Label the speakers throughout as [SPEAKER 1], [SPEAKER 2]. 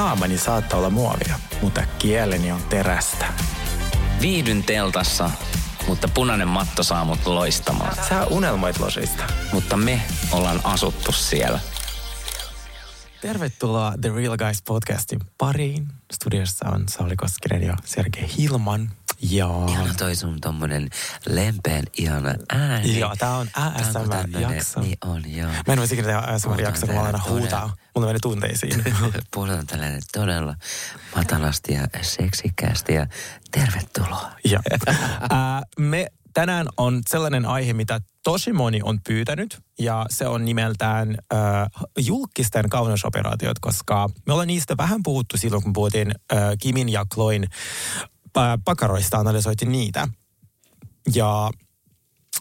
[SPEAKER 1] naamani saattaa olla muovia, mutta kieleni on terästä.
[SPEAKER 2] Viihdyn teltassa, mutta punainen matto saa mut loistamaan.
[SPEAKER 1] Sä unelmoit losista.
[SPEAKER 2] Mutta me ollaan asuttu siellä.
[SPEAKER 1] Tervetuloa The Real Guys podcastin pariin. Studiossa on Sauli Koskinen ja Sergei Hilman. Ja...
[SPEAKER 2] Ihana toi sun tommonen lempeän ihana ääni.
[SPEAKER 1] Joo, tää on ASMR-jakso.
[SPEAKER 2] Niin on, joo.
[SPEAKER 1] Mä en voisi ikinä tehdä ASMR-jaksoa, kun mä aina huutaa. Mulla meni tunteisiin.
[SPEAKER 2] Puolet on tällainen todella matalasti ja seksikkäästi ja tervetuloa.
[SPEAKER 1] Ää, me tänään on sellainen aihe, mitä tosi moni on pyytänyt, ja se on nimeltään äh, julkisten kauneusoperaatiot, koska me ollaan niistä vähän puhuttu silloin, kun puhuttiin äh, Kimin ja Chloin äh, pakaroista, analysoitiin niitä. Ja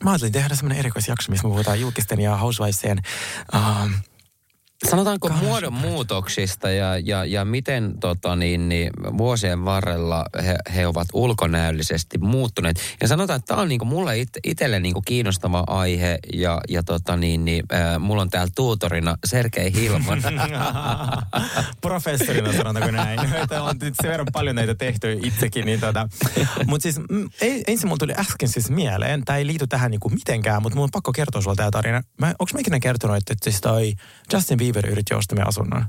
[SPEAKER 1] mä ajattelin tehdä semmoinen erikoisjakso, missä me puhutaan julkisten ja housewivesien äh,
[SPEAKER 2] Sanotaanko
[SPEAKER 1] Kaunis.
[SPEAKER 2] muodonmuutoksista ja, ja, ja miten tota, niin, niin, vuosien varrella he, he ovat ulkonäöllisesti muuttuneet. Ja sanotaan, että tämä on niinku mulle it, itselle niinku kiinnostava aihe ja, ja tota, niin, niin, äh, mulla on täällä tuutorina Sergei Hilman.
[SPEAKER 1] professorina sanotaanko näin. Että on sen verran paljon näitä tehty itsekin. Niin tota. Mutta siis mm, ei- ensin mulla tuli äsken siis mieleen, tämä ei liity tähän niinku mitenkään, mutta mun on pakko kertoa sulle tämä tarina. Onko mä ikinä kertonut, että siis toi Justin Bieber yritti ostaa meidän asunnon?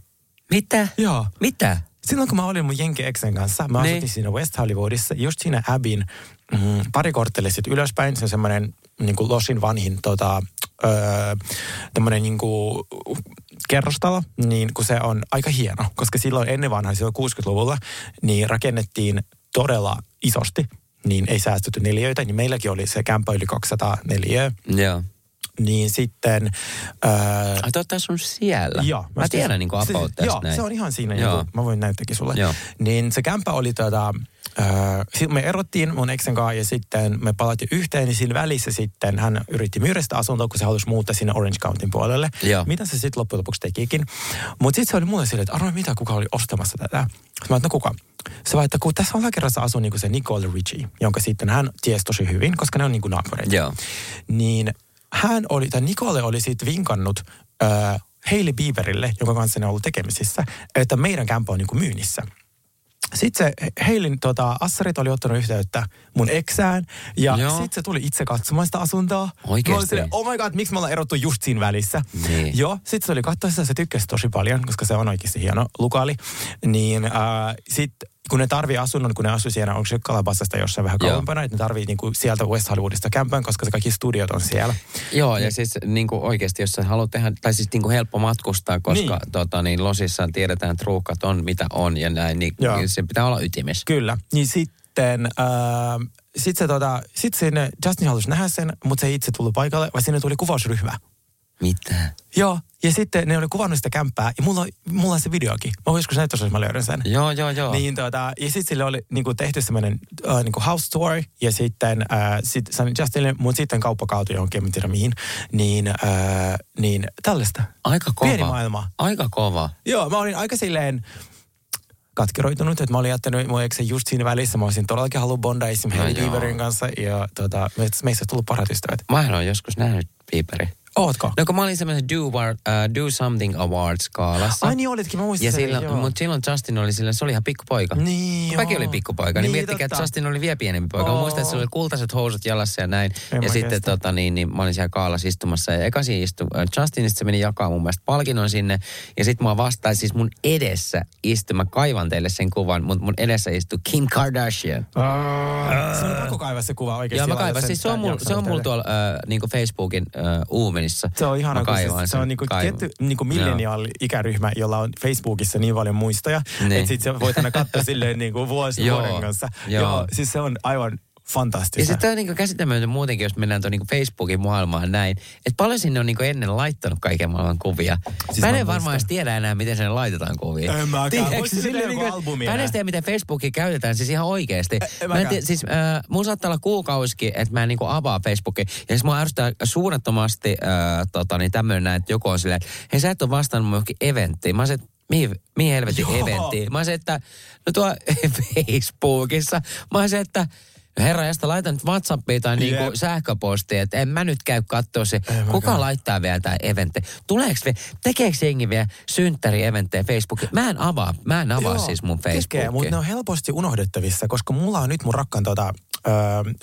[SPEAKER 2] Mitä?
[SPEAKER 1] Joo.
[SPEAKER 2] Mitä?
[SPEAKER 1] Silloin kun mä olin mun jenki eksen kanssa, mä
[SPEAKER 2] Niin.
[SPEAKER 1] asutin siinä West Hollywoodissa, just siinä Abin mm, pari korttelia sitten ylöspäin. Se on semmoinen niin kuin Losin vanhin tota, öö, tämmöinen niin kuin kerrostalo, niin kun se on aika hieno, koska silloin ennen vanhaa, silloin 60-luvulla, niin rakennettiin todella isosti, niin ei säästetty neliöitä, niin meilläkin oli se kämpä yli 200 neliöä,
[SPEAKER 2] Joo.
[SPEAKER 1] Niin sitten... Öö,
[SPEAKER 2] Ai totta sun siellä.
[SPEAKER 1] Joo.
[SPEAKER 2] Mä tiedän niinku
[SPEAKER 1] se,
[SPEAKER 2] about tästä
[SPEAKER 1] Joo,
[SPEAKER 2] näin.
[SPEAKER 1] se on ihan siinä.
[SPEAKER 2] Joo.
[SPEAKER 1] Niin kuin, mä voin näyttääkin sulle.
[SPEAKER 2] Joo.
[SPEAKER 1] Niin se kämpä oli tota, äh, sit me erottiin mun eksen kanssa ja sitten me palattiin yhteen, niin siinä välissä sitten hän yritti myydä sitä asuntoa, kun se halusi muuttaa sinne Orange Countyn puolelle.
[SPEAKER 2] Joo.
[SPEAKER 1] Mitä se sitten loppujen lopuksi tekikin. Mutta sitten se oli mulle silleen, että arvaa mitä, kuka oli ostamassa tätä. Mä ajattelin, no kuka? Se vaan, että kun tässä alakerrassa asuu niin se Nicole Richie, jonka sitten hän tiesi tosi hyvin, koska ne on niin kuin naapureita.
[SPEAKER 2] Joo.
[SPEAKER 1] Niin hän oli, tai Nicole oli sitten vinkannut äh, Hailey Bieberille, jonka kanssa ne on ollut tekemisissä, että meidän kämpä on niin kuin myynnissä. Sitten se Heilin tota, assarit oli ottanut yhteyttä mun eksään ja sitten se tuli itse katsomaan sitä asuntoa.
[SPEAKER 2] Oikeesti?
[SPEAKER 1] Olin silleen, oh my god, miksi me ollaan erottu just siinä välissä?
[SPEAKER 2] Niin.
[SPEAKER 1] Joo, sitten se oli katsoa sitä, se tykkäsi tosi paljon, koska se on oikeasti hieno lukaali. Niin äh, sitten kun ne tarvii asunnon, kun ne asuu siellä, onko se Kalabasasta jossain vähän kauempana, että ne tarvii niinku sieltä West Hollywoodista kämpän, koska se kaikki studiot on siellä.
[SPEAKER 2] Joo, ja siis niin kuin oikeasti, jos sä haluat tehdä, tai siis niin kuin helppo matkustaa, koska
[SPEAKER 1] Niin.
[SPEAKER 2] Tota, niin Losissaan tiedetään, että ruuhkat on mitä on ja näin, niin
[SPEAKER 1] Joo.
[SPEAKER 2] niin se pitää olla ytimessä.
[SPEAKER 1] Kyllä. Niin sitten, äh, sit se, tota, sit sinne Justin halusi nähdä sen, mutta se ei itse tullut paikalle, vaan sinne tuli kuvausryhmä.
[SPEAKER 2] Mitä?
[SPEAKER 1] Joo, ja sitten ne oli kuvannut sitä kämppää, ja mulla, on- mulla on se videokin. Mä voisiko näyttää, jos mä löydän sen.
[SPEAKER 2] Joo, joo, joo.
[SPEAKER 1] Niin, tota, ja sitten sille oli niinku, tehty semmoinen uh, niinku house tour, ja sitten uh, sit, sanoin Justinille, mutta sitten kauppa kaatui johonkin, en tiedä mihin. Niin, uh, niin tällaista.
[SPEAKER 2] Aika kova.
[SPEAKER 1] Pieni maailma.
[SPEAKER 2] Aika kova.
[SPEAKER 1] Joo, mä olin aika silleen katkeroitunut, että mä olin jättänyt mun eksen just siinä välissä. Mä olisin todellakin halunnut bondaa esim.
[SPEAKER 2] No
[SPEAKER 1] Hailey. Bieberin kanssa, ja tota, meistä, meistä on tullut parhaat ystävät.
[SPEAKER 2] Mä olen joskus nähnyt Bieberin.
[SPEAKER 1] Ootko?
[SPEAKER 2] No kun mä olin semmoisen Do, uh, Do Something Awards-kaalassa.
[SPEAKER 1] Ai niin olitkin, mä muistin
[SPEAKER 2] ja
[SPEAKER 1] sen,
[SPEAKER 2] silloin,
[SPEAKER 1] joo.
[SPEAKER 2] mutta silloin Justin oli silloin, se oli ihan pikkupoika.
[SPEAKER 1] Niin,
[SPEAKER 2] Mäkin olin pikkupoika, niin, niin miettikää, että. Justin oli vielä pienempi poika. Mä
[SPEAKER 1] Oo.
[SPEAKER 2] muistan, että sillä oli kultaiset housut jalassa ja näin.
[SPEAKER 1] En
[SPEAKER 2] ja
[SPEAKER 1] mä
[SPEAKER 2] sitten
[SPEAKER 1] kestä.
[SPEAKER 2] tota, niin, niin, mä olin siellä kaalassa istumassa ja eka siinä istu, äh, Justinista se meni jakaa mun mielestä palkinnon sinne. Ja sitten mua vastaan siis mun edessä istui, mä kaivan teille sen kuvan, mutta mun edessä istui Kim Kardashian.
[SPEAKER 1] Aa, Se on pakko kaivaa se kuva oikeasti.
[SPEAKER 2] Joo, mä kaivan.
[SPEAKER 1] sen
[SPEAKER 2] Siis se on, mul,
[SPEAKER 1] jakson
[SPEAKER 2] se on mulla tuolla äh, niinku Facebookin äh, uumenissa.
[SPEAKER 1] Se on ihana, kun se, se on niinku tietty niinku milleniaali-ikäryhmä, jolla on Facebookissa niin paljon muistoja,
[SPEAKER 2] Niin.
[SPEAKER 1] että sit se voit aina katsoa silleen niinku vuosi vuoden kanssa.
[SPEAKER 2] joo.
[SPEAKER 1] Joo, siis se on aivan
[SPEAKER 2] Ja
[SPEAKER 1] fantastista.
[SPEAKER 2] sitten on niinku käsittämätöntä muutenkin, jos mennään tuon niinku Facebookin maailmaan näin. Että paljon sinne on niinku ennen laittanut kaiken maailman kuvia.
[SPEAKER 1] Siis
[SPEAKER 2] mä
[SPEAKER 1] mä
[SPEAKER 2] en varmaan edes tiedä enää, miten sinne laitetaan kuvia.
[SPEAKER 1] En mäkään. Voisi
[SPEAKER 2] niinku,
[SPEAKER 1] albumi
[SPEAKER 2] Mä en tiedä, miten Facebookia käytetään, siis ihan oikeasti.
[SPEAKER 1] en
[SPEAKER 2] mä en tiedä, siis äh, mun saattaa olla kuukausikin, että mä en niinku avaa Facebookia. Ja siis mua ärsyttää suunnattomasti äh, tota, niin tämmöinen että joku on silleen, että hei sä et ole vastannut mun johonkin eventtiin. Mä että mihin, mihin helvetin
[SPEAKER 1] Joo.
[SPEAKER 2] eventtiin? Mä se, että no tuo Facebookissa. Mä se, että Herra, jästä laita nyt Whatsappia tai niinku
[SPEAKER 1] Jep.
[SPEAKER 2] sähköpostia, että en mä nyt käy katsoa se. Kuka
[SPEAKER 1] mäkään.
[SPEAKER 2] laittaa vielä tää eventte? Tuleeko vielä, tekeekö jengi vielä synttäri-eventtejä Facebookiin? Mä en avaa, mä en avaa
[SPEAKER 1] Joo,
[SPEAKER 2] siis mun
[SPEAKER 1] Tekee,
[SPEAKER 2] Facebookia.
[SPEAKER 1] mutta ne on helposti unohdettavissa, koska mulla on nyt mun rakkaan tota, ö,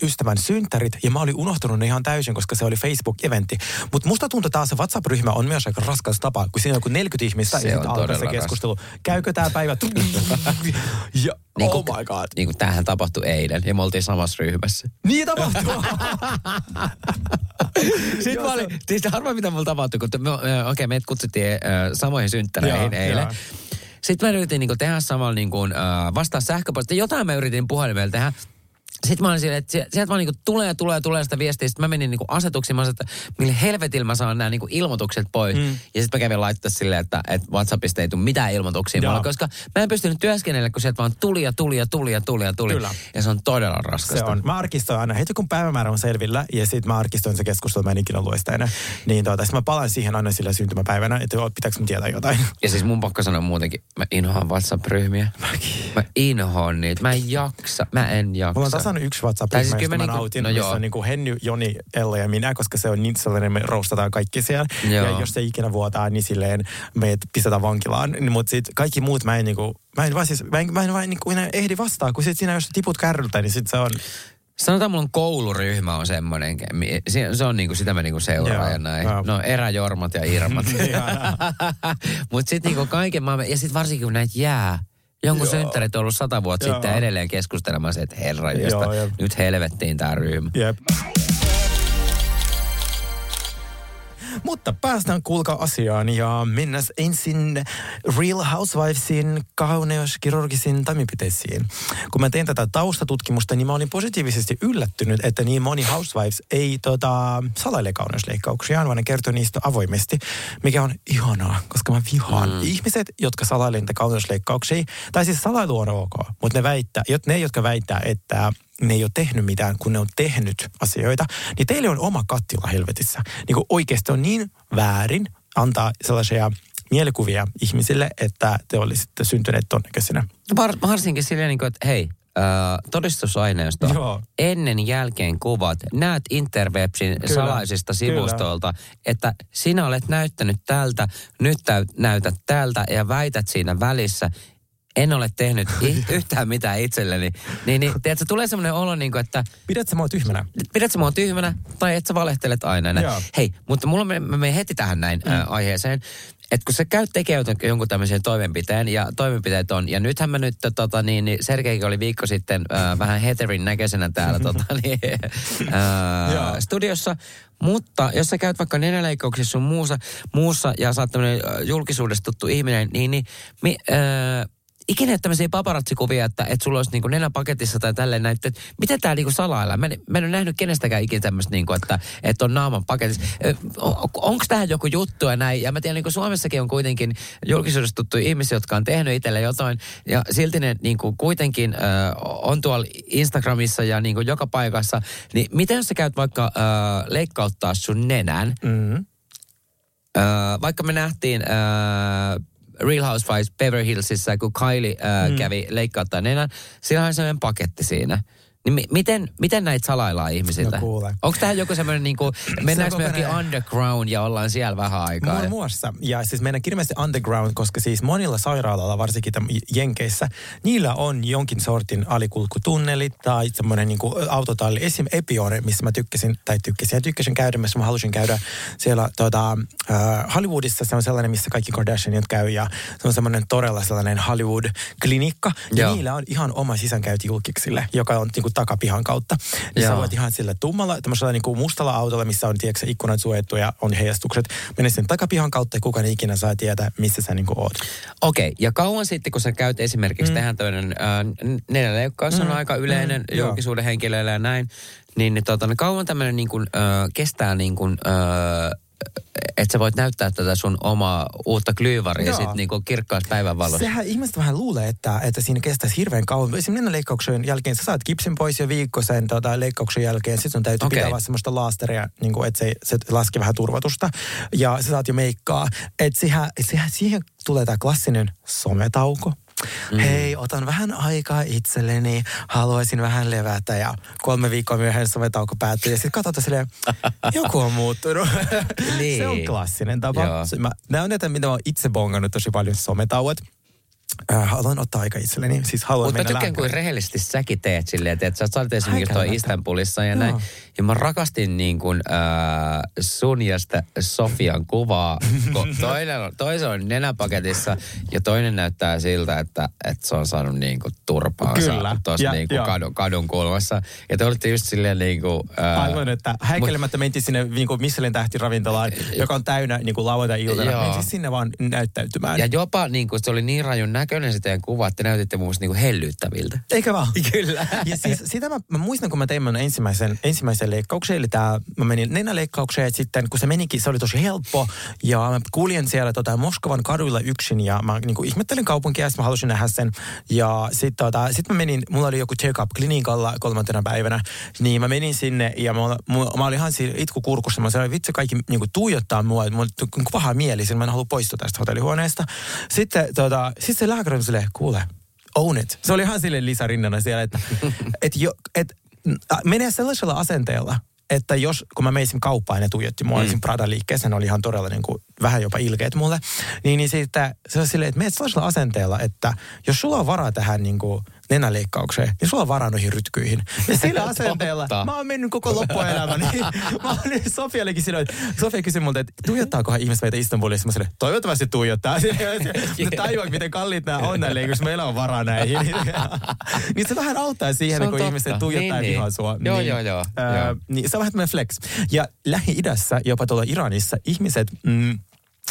[SPEAKER 1] ystävän synttärit, ja mä olin unohtanut ne ihan täysin, koska se oli Facebook-eventti. Mutta musta tuntuu taas se WhatsApp-ryhmä on myös aika raskas tapa, kun siinä on joku 40 ihmistä,
[SPEAKER 2] Se
[SPEAKER 1] ja
[SPEAKER 2] on
[SPEAKER 1] sitten alkaa se keskustelu. Käykö tämä päivä? ja,
[SPEAKER 2] Niin
[SPEAKER 1] oh
[SPEAKER 2] kuin-
[SPEAKER 1] my god.
[SPEAKER 2] Niin kuin tämähän tapahtui eilen ja me oltiin samassa ryhmässä.
[SPEAKER 1] Niin tapahtuu.
[SPEAKER 2] Sitten
[SPEAKER 1] Joo,
[SPEAKER 2] mä olin, siis arvaa mitä mulla tapahtui, kun me, okei, okay, meidät kutsuttiin äh, samoihin synttäreihin
[SPEAKER 1] Joo,
[SPEAKER 2] eilen.
[SPEAKER 1] joo.
[SPEAKER 2] Sitten mä yritin niin tehdä samalla niin kuin, äh, vastaa sähköpostia. Jotain mä yritin puhelimella tehdä. Sitten mä olin silleen, että sie- sieltä vaan niin tulee, tulee, tulee sitä viestiä. Sitten mä menin niin asetuksiin, mä sanoin, että millä helvetillä mä saan nämä niin ilmoitukset pois. Mm. Ja sitten mä kävin laittaa silleen, että, että WhatsAppista ei tule mitään ilmoituksia
[SPEAKER 1] Joo.
[SPEAKER 2] mulle, koska mä en pystynyt työskennellä, kun sieltä vaan tuli ja tuli ja tuli ja tuli ja tuli.
[SPEAKER 1] Kyllä.
[SPEAKER 2] Ja se on todella raskasta.
[SPEAKER 1] Se on. Mä arkistoin aina heti kun päivämäärä on selvillä ja sitten mä arkistoin se keskustelu, mä en ikinä lue sitä enää. Niin tota, sit mä palaan siihen aina sillä syntymäpäivänä, että pitääkö mun tietää jotain.
[SPEAKER 2] Ja siis mun pakko sanoa muutenkin, mä inhoan WhatsApp-ryhmiä.
[SPEAKER 1] Mäkin.
[SPEAKER 2] Mä inhoan niitä. Mä en jaksa. Mä en jaksa.
[SPEAKER 1] Mulla on tasan yksi WhatsApp,
[SPEAKER 2] siis
[SPEAKER 1] mä
[SPEAKER 2] niinku-
[SPEAKER 1] nautin,
[SPEAKER 2] no
[SPEAKER 1] missä
[SPEAKER 2] joo.
[SPEAKER 1] on niinku Henny, Joni, Ella ja minä, koska se on niin sellainen, me roustataan kaikki siellä.
[SPEAKER 2] Joo.
[SPEAKER 1] Ja jos se ikinä vuotaa, niin silleen meidät pistetään vankilaan. Niin, Mutta sitten kaikki muut mä en niinku, mä en vaan siis, mä en, mä en vaan niinku enää ehdi vastaan, kun sit siinä jos tiput kärryltä, niin sit se on,
[SPEAKER 2] Sanotaan, mulla on kouluryhmä on semmoinen. Se, on niinku, sitä mä niinku seuraan ja näin.
[SPEAKER 1] joo.
[SPEAKER 2] No eräjormat ja irmat. Mutta sitten niinku kaiken maailman, ja sitten varsinkin kun näitä jää. Jonkun
[SPEAKER 1] Joo.
[SPEAKER 2] synttärit on ollut sata vuotta
[SPEAKER 1] Joo.
[SPEAKER 2] sitten edelleen keskustelemassa, että herra, josta nyt helvettiin tämä ryhmä.
[SPEAKER 1] Jep. Mutta päästään kuulkaa asiaan ja mennään ensin Real Housewivesin kauneuskirurgisiin toimenpiteisiin. Kun mä tein tätä taustatutkimusta, niin mä olin positiivisesti yllättynyt, että niin moni Housewives ei tota, salaile kauneusleikkauksia, vaan ne kertoo niistä avoimesti, mikä on ihanaa, koska mä vihaan mm. ihmiset, jotka salailee niitä kauneusleikkauksia. Tai siis salailu on ok, mutta ne, väittää, ne jotka väittää, että ne ei ole tehnyt mitään, kun ne on tehnyt asioita, niin teille on oma kattila helvetissä. Niin kuin oikeasti on niin väärin antaa sellaisia mielikuvia ihmisille, että te olisitte syntyneet ton näköisenä.
[SPEAKER 2] Var, varsinkin silleen, niin kuin, että hei, äh, todistusaineisto,
[SPEAKER 1] Joo.
[SPEAKER 2] ennen jälkeen kuvat, näet Interwebsin
[SPEAKER 1] Kyllä,
[SPEAKER 2] salaisista sivustoilta, että sinä olet näyttänyt tältä, nyt näytät tältä ja väität siinä välissä, en ole tehnyt yhtään mitään itselleni. Niin, niin tiedätkö, tulee semmoinen olo, niin kuin, että
[SPEAKER 1] Pidät sä mua tyhmänä?
[SPEAKER 2] pidät sä mua tyhmänä tai et sä valehtelet aina.
[SPEAKER 1] Joo.
[SPEAKER 2] Hei, mutta mulla me, me menen heti tähän näin mm. ä, aiheeseen. Että kun sä käyt tekemään jonkun tämmöisen toimenpiteen, ja toimenpiteet on, ja nythän mä nyt, tota, niin, niin Sergeikin oli viikko sitten ä, vähän heterin näköisenä täällä tota, niin, ä, studiossa, mutta jos sä käyt vaikka nenäleikkauksissa sun muussa, muussa ja sä oot tämmöinen ä, julkisuudesta tuttu ihminen, niin, niin mi, ä, ikinä ei ole tämmöisiä paparazzi-kuvia, että, että sulla olisi niinku nenäpaketissa tai tälleen näin, että miten tämä niinku salaillaan. Mä, en- mä en ole nähnyt kenestäkään ikinä tämmöistä, niinku, että, että on naaman paketissa. Onko tähän joku juttu ja näin? Ja mä tiedän, niinku Suomessakin on kuitenkin julkisuudessa tuttuja ihmisiä, jotka on tehnyt itselle jotain. Ja silti ne niinku kuitenkin äh, on tuolla Instagramissa ja niinku joka paikassa. Niin miten jos sä käyt vaikka äh, leikkauttaa sun nenän,
[SPEAKER 1] Mm.
[SPEAKER 2] Öö, vaikka me nähtiin öö, Real Housewives Beverly Hillsissä, kun Kylie öö, mm. kävi leikkauttaa nenän, sillä on sellainen paketti siinä. Niin mi- miten, miten näitä salaillaan ihmisiltä?
[SPEAKER 1] No kuule.
[SPEAKER 2] Onko tämä joku semmoinen, niin kuin, mennäänkö me johonkin underground ja ollaan siellä vähän aikaa?
[SPEAKER 1] Muun muassa. Ja siis meidän kirmeästi underground, koska siis monilla sairaalalla, varsinkin Jenkeissä, niillä on jonkin sortin alikulkutunnelit tai semmoinen niin autotalli. Esim. Epione, missä mä tykkäsin, tai tykkäsin ja tykkäsin käydä, missä mä halusin käydä siellä tota, äh, Hollywoodissa. Se on sellainen, missä kaikki Kardashianit käy ja se on semmoinen todella sellainen Hollywood-klinikka. Ja
[SPEAKER 2] Joo.
[SPEAKER 1] niillä on ihan oma sisäänkäynti julkiksille, joka on niin kuin takapihan kautta. Niin sä voit ihan sillä tummalla, tämmöisellä niin kuin mustalla autolla, missä on tiedätkö, ikkunat suojattu ja on heijastukset. Mene sen takapihan kautta ja kukaan ikinä saa tietää, missä sä niin kuin oot.
[SPEAKER 2] Okei, ja kauan sitten, kun sä käyt esimerkiksi mm. tehdä tämmöinen äh, nenäleikkaus, mm. on aika yleinen
[SPEAKER 1] Mm,
[SPEAKER 2] julkisuuden henkilöillä ja näin, niin, niin tota, niin kauan tämmöinen niin kuin, äh, kestää niin kuin, äh, että sä voit näyttää tätä sun omaa uutta klyyvaria
[SPEAKER 1] Joo.
[SPEAKER 2] sit niin kuin kirkkaassa päivänvalossa.
[SPEAKER 1] Sehän ihmiset vähän luulee, että, että siinä kestäisi hirveän kauan. Esimerkiksi leikkauksen jälkeen sä saat kipsin pois jo viikko sen tota, leikkauksen jälkeen. Sitten sun täytyy okay. pitää vaan semmoista laasteria, niin kuin, että se, se laskee vähän turvatusta. Ja sä saat jo meikkaa. Että siihen, siihen, siihen tulee tämä klassinen sometauko. Mm. hei, otan vähän aikaa itselleni, haluaisin vähän levätä ja kolme viikkoa myöhemmin sometauko päättyy ja sitten katsotaan silleen, joku on muuttunut. niin. Se on klassinen tapa. Joo. Mä näen, että mitä mä oon itse bongannut tosi paljon sometauot. Äh, haluan ottaa aika itselleni. Siis haluan
[SPEAKER 2] Mutta mä tykkään, kuin rehellisesti säkin teet silleen, että sä olit esimerkiksi toi Istanbulissa ja Joo. näin. Ja mä rakastin niin kuin, äh, sun ja sitä Sofian kuvaa, toinen, toisen on nenäpaketissa ja toinen näyttää siltä, että, että se on saanut niin kuin turpaansa tuossa niin kuin kadun, kadun kulmassa. Ja te olitte just silleen niin kuin...
[SPEAKER 1] Äh, Aivan, että häikkelemättä mentiin sinne niin kuin Michelin tähtiravintolaan, joka on täynnä niin kuin lauantai-iltana. Mentiin sinne vaan näyttäytymään.
[SPEAKER 2] Ja jopa niin kuin, se oli niin rajun näköinen se teidän kuva, että te näytitte muun niin kuin hellyttäviltä.
[SPEAKER 1] Eikä vaan?
[SPEAKER 2] Kyllä.
[SPEAKER 1] Ja siis sitä mä, mä muistan, kun mä tein mun ensimmäisen, ensimmäisen leikkauksen, eli tää, mä menin nenäleikkaukseen, ja sitten kun se menikin, se oli tosi helppo, ja mä kuljen siellä tota, Moskovan kaduilla yksin, ja mä niin kuin ihmettelin kaupunkia, mä halusin nähdä sen. Ja sitten tota, sit mä menin, mulla oli joku check-up klinikalla kolmantena päivänä, niin mä menin sinne, ja mä, mä, mä olin ihan siinä itkukurkussa, mä sanoin, vitsi, kaikki niin kuin tuijottaa mua, että mulla on paha mieli, mä en halua poistua tästä hotellihuoneesta. Sitten tota, sit se lääkäri kuule, own it. Se oli ihan silleen Lisa Rinnana siellä, että et jo, et, menee sellaisella asenteella, että jos, kun mä meisin kauppaan ja tuijotti mua, mm. Prada-liikkeessä, ne oli ihan todella niin kuin, vähän jopa ilkeät mulle, niin, niin siitä, se on silleen, että menet sellaisella asenteella, että jos sulla on varaa tähän niin kuin, nenäleikkaukseen, niin sulla on varaa noihin rytkyihin. Ja sillä asenteella mä oon mennyt koko loppuelämäni. mä oon nyt Sofiallekin silloin, että Sofia kysyi multa, että tuijottaakohan ihmiset meitä Istanbulissa? Mä sanoin, toivottavasti tuijottaa. Mutta tajuaa, miten kalliit nämä on näille, jos meillä on varaa näihin. niin se vähän auttaa siihen, kun totta. ihmiset tuijottaa niin, niin. sua.
[SPEAKER 2] Joo, niin, joo, joo,
[SPEAKER 1] ää, joo. Niin, se on vähän flex. Ja Lähi-idässä, jopa tuolla Iranissa, ihmiset... Mm,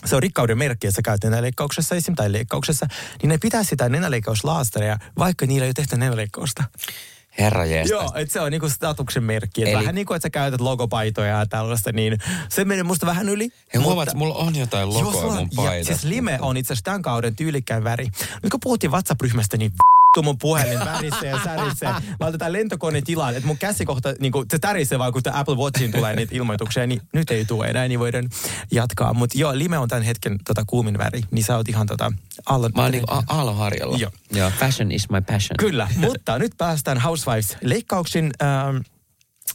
[SPEAKER 1] se on rikkauden merkki, että sä käyt nenäleikkauksessa esim. tai leikkauksessa, niin ne pitää sitä nenäleikkauslaastaria, vaikka niillä ei ole tehty nenäleikkausta.
[SPEAKER 2] Herra jeestas.
[SPEAKER 1] Joo, että se on niinku statuksen merkki. Eli... Vähän niin kuin, että sä käytät logopaitoja ja tällaista, niin se menee musta vähän yli.
[SPEAKER 2] He mutta... huomaat, että mulla on jotain logoa mun paidassa.
[SPEAKER 1] Siis lime on itse asiassa tämän kauden tyylikkään väri. Nyt kun puhuttiin WhatsApp-ryhmästä, niin vittu mun puhelin värisee ja särisee. Mä otetaan lentokone tilaan, että mun käsi kohta, niin kuin, se tärisee vaan, kun Apple Watchiin tulee niitä ilmoituksia, niin nyt ei tule enää, niin voidaan jatkaa. Mutta joo, lime on tämän hetken tota, kuumin väri, niin sä oot ihan tota,
[SPEAKER 2] aallon... Mä oon niin a- aallonharjalla. Joo. joo. Fashion is my passion.
[SPEAKER 1] Kyllä, mutta nyt päästään Housewives-leikkauksin. Ähm,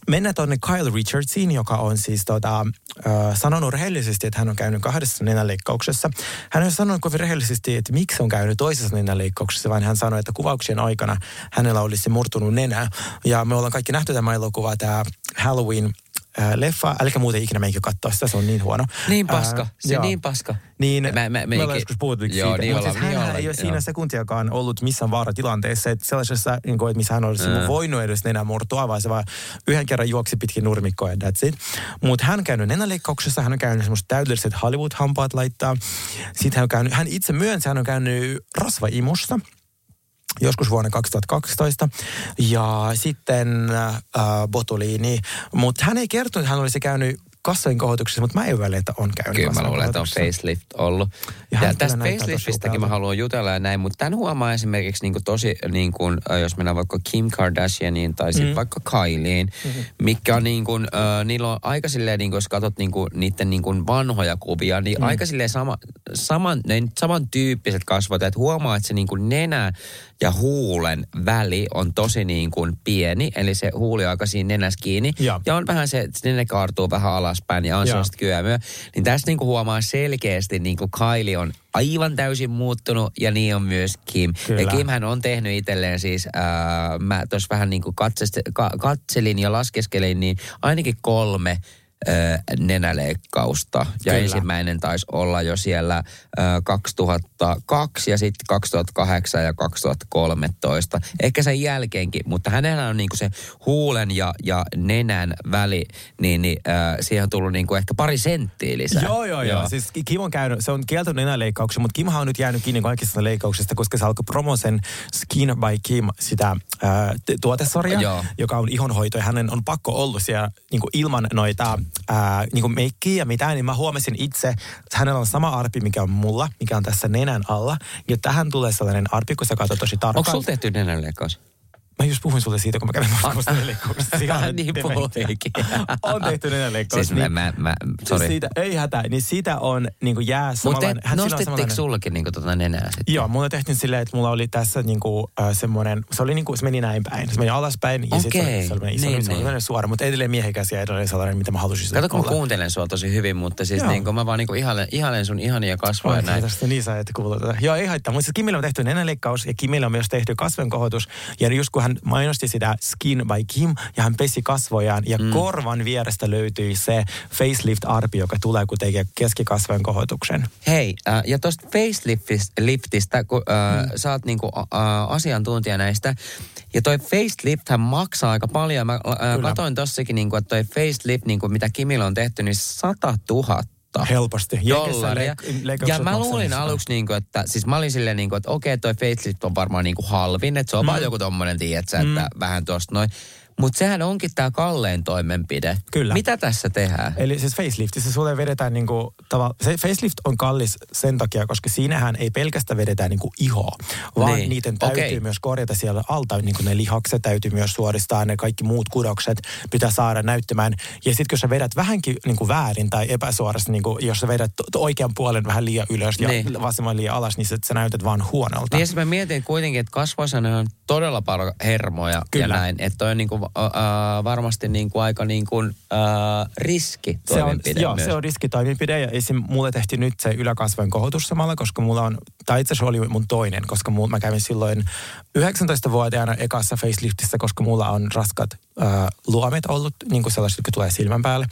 [SPEAKER 1] mennään tuonne Kyle Richardsiin, joka on siis tota, äh, sanonut rehellisesti, että hän on käynyt kahdessa nenäleikkauksessa. Hän on sanonut kovin rehellisesti, että miksi on käynyt toisessa nenäleikkauksessa, vaan hän sanoi, että kuvauksien aikana hänellä olisi murtunut nenä. Ja me ollaan kaikki nähty tämä elokuva, tämä Halloween leffa, älkää muuten ikinä menkö katsoa sitä, se on niin huono.
[SPEAKER 2] Niin paska, äh, se joo. niin paska.
[SPEAKER 1] Niin, mä, mä, me ollaan joskus puhuttu siitä, niin mutta siis hän ei ole siinä sekuntiakaan ollut missään vaaratilanteessa, että sellaisessa, niin kuin, että missä hän olisi mm. voinut edes nenä murtua, vaan se vaan yhden kerran juoksi pitkin nurmikkoa ja that's it. Mutta hän on käynyt nenäleikkauksessa, hän on käynyt semmoista täydelliset Hollywood-hampaat laittaa. Sitten hän on käynyt, hän itse myönsi, hän on käynyt rasvaimussa joskus vuonna 2012. Ja sitten äh, botuliini. Mutta hän ei kertonut, hän olisi käynyt kassojen kohotuksessa, mutta mä epäilen, että on käynyt
[SPEAKER 2] Kyllä mä luulen, että on facelift ollut. Ja, ja tästä faceliftistäkin mä haluan jutella ja näin, mutta tämän huomaa esimerkiksi niin kuin tosi, niin kuin, jos mennään vaikka Kim Kardashianiin tai sitten mm. vaikka Kylieen, mm-hmm. mikä on niin kuin, äh, niillä on aika silleen, niin kuin, jos katsot niin kuin, niiden niin kuin vanhoja kuvia, niin mm. aika silleen sama, saman, ne, samantyyppiset kasvot, että huomaa, että se niin kuin nenä ja huulen väli on tosi niin kuin pieni, eli se huuli on aika siinä nenässä kiinni. Ja, ja on vähän se, että nenä kaartuu vähän alaspäin ja sellaista kyömyä. Niin tässä niin kuin huomaa selkeästi, niin kuin Kylie on aivan täysin muuttunut ja niin on myös Kim. Kyllä. Ja Kimhän on tehnyt itselleen siis, ää, mä tuossa vähän niin kuin katselin ja laskeskelin, niin ainakin kolme nenäleikkausta. Ja Kyllä. ensimmäinen taisi olla jo siellä 2002 ja sitten 2008 ja 2013. Ehkä sen jälkeenkin, mutta hänellä on niinku se huulen ja, ja nenän väli, niin, niin äh, siihen on tullut niinku ehkä pari senttiä lisää.
[SPEAKER 1] Joo, joo, joo. joo. Siis Kim on käynyt, se on kieltänyt nenäleikkauksen, mutta Kimhan on nyt jäänyt kiinni kaikista leikkauksista, koska se alkoi promosen Skin by Kim sitä äh, tuotesarja, joo. joka on ihonhoito ja hänen on pakko ollut siellä niinku ilman noita ää, niin kuin meikkiä ja mitään, niin mä huomasin itse, että hänellä on sama arpi, mikä on mulla, mikä on tässä nenän alla. Ja tähän tulee sellainen arpi, kun sä katsot tosi tarkkaan.
[SPEAKER 2] Onko sulla tehty nenänleikkaus?
[SPEAKER 1] Mä just puhuin sulle siitä, kun mä kävin Moskossa nenäleikkauksessa.
[SPEAKER 2] niin puhuikin.
[SPEAKER 1] on tehty nenäleikkaus.
[SPEAKER 2] Siis
[SPEAKER 1] niin,
[SPEAKER 2] mä, mä, sorry.
[SPEAKER 1] Siitä, ei hätää, niin siitä on niin kuin jää
[SPEAKER 2] Mutta
[SPEAKER 1] samanlainen. on
[SPEAKER 2] nostitteko
[SPEAKER 1] samanlainen-
[SPEAKER 2] sullekin niin tota nenää sitten?
[SPEAKER 1] Joo, mulla tehtiin silleen, että mulla oli tässä niinku, äh, semmoinen, se oli niinku, se meni näin päin. Se meni alaspäin ja sitten se, oli- se oli iso,
[SPEAKER 2] niin,
[SPEAKER 1] niin, se oli
[SPEAKER 2] niin.
[SPEAKER 1] sellainen suora, mutta edelleen miehekäs ja edelleen sellainen, mitä mä halusin
[SPEAKER 2] Kato, kun mä kuuntelen sua tosi hyvin, mutta siis
[SPEAKER 1] Joo.
[SPEAKER 2] niin kuin mä vaan niin kuin ihailen, ihailen sun ihania kasvoja
[SPEAKER 1] Oi,
[SPEAKER 2] näin.
[SPEAKER 1] tästä niin sä et kuulla tätä. Joo, ei haittaa. Mutta siis Kimille on tehty nenäleikkaus ja Kimille on myös tehty kasvenkohotus. Ja just kun hän mainosti sitä Skin by Kim ja hän pesi kasvojaan ja mm. korvan vierestä löytyi se facelift-arpi, joka tulee, kun tekee keskikasvojen kohotuksen.
[SPEAKER 2] Hei, äh, ja tuosta faceliftistä, kun äh, mm. sä oot niinku, äh, asiantuntija näistä, ja toi facelifthän maksaa aika paljon. Mä äh, katoin tossakin, niinku, että toi facelift, niinku, mitä Kimillä on tehty, niin 100 000
[SPEAKER 1] Helposti.
[SPEAKER 2] dollaria.
[SPEAKER 1] Jenkeissä leik-
[SPEAKER 2] ja mä luulin aluksi, niinku, että siis mä olin silleen, niinku, että okei, toi facelift on varmaan niinku halvin, että se on mm. vaan joku tommonen, tiedätkö, että vähän tosta noin. Mutta sehän onkin tämä kallein toimenpide.
[SPEAKER 1] Kyllä.
[SPEAKER 2] Mitä tässä tehdään?
[SPEAKER 1] Eli siis faceliftissa sulle vedetään niinku, tava, se facelift on kallis sen takia, koska siinähän ei pelkästään vedetä niinku ihoa, vaan
[SPEAKER 2] Niin,
[SPEAKER 1] niiden täytyy
[SPEAKER 2] okei.
[SPEAKER 1] myös korjata siellä alta, niinku ne lihakset täytyy myös suoristaa, ne kaikki muut kudokset pitää saada näyttämään. Ja sitten kun sä vedät vähänkin niinku väärin tai epäsuorasti, niinku, jos sä vedät to- to- oikean puolen vähän liian ylös ja
[SPEAKER 2] Niin.
[SPEAKER 1] vasemman liian alas, niin sit sä näytät vaan huonolta.
[SPEAKER 2] Niin mä mietin kuitenkin, että kasvoissa on todella paljon hermoja
[SPEAKER 1] Kyllä.
[SPEAKER 2] ja näin. Että toi on niinku, äh, varmasti niinku aika niinku, äh, riski
[SPEAKER 1] Se on, joo,
[SPEAKER 2] myös.
[SPEAKER 1] se on riskitoimenpide ja esim. mulle tehtiin nyt se yläkasvojen kohotus samalla, koska mulla on, tai itse asiassa oli mun toinen, koska mulla, mä kävin silloin 19-vuotiaana ekassa faceliftissä, koska mulla on raskat äh, luomet ollut, niin kuin sellaiset, jotka tulee silmän päälle,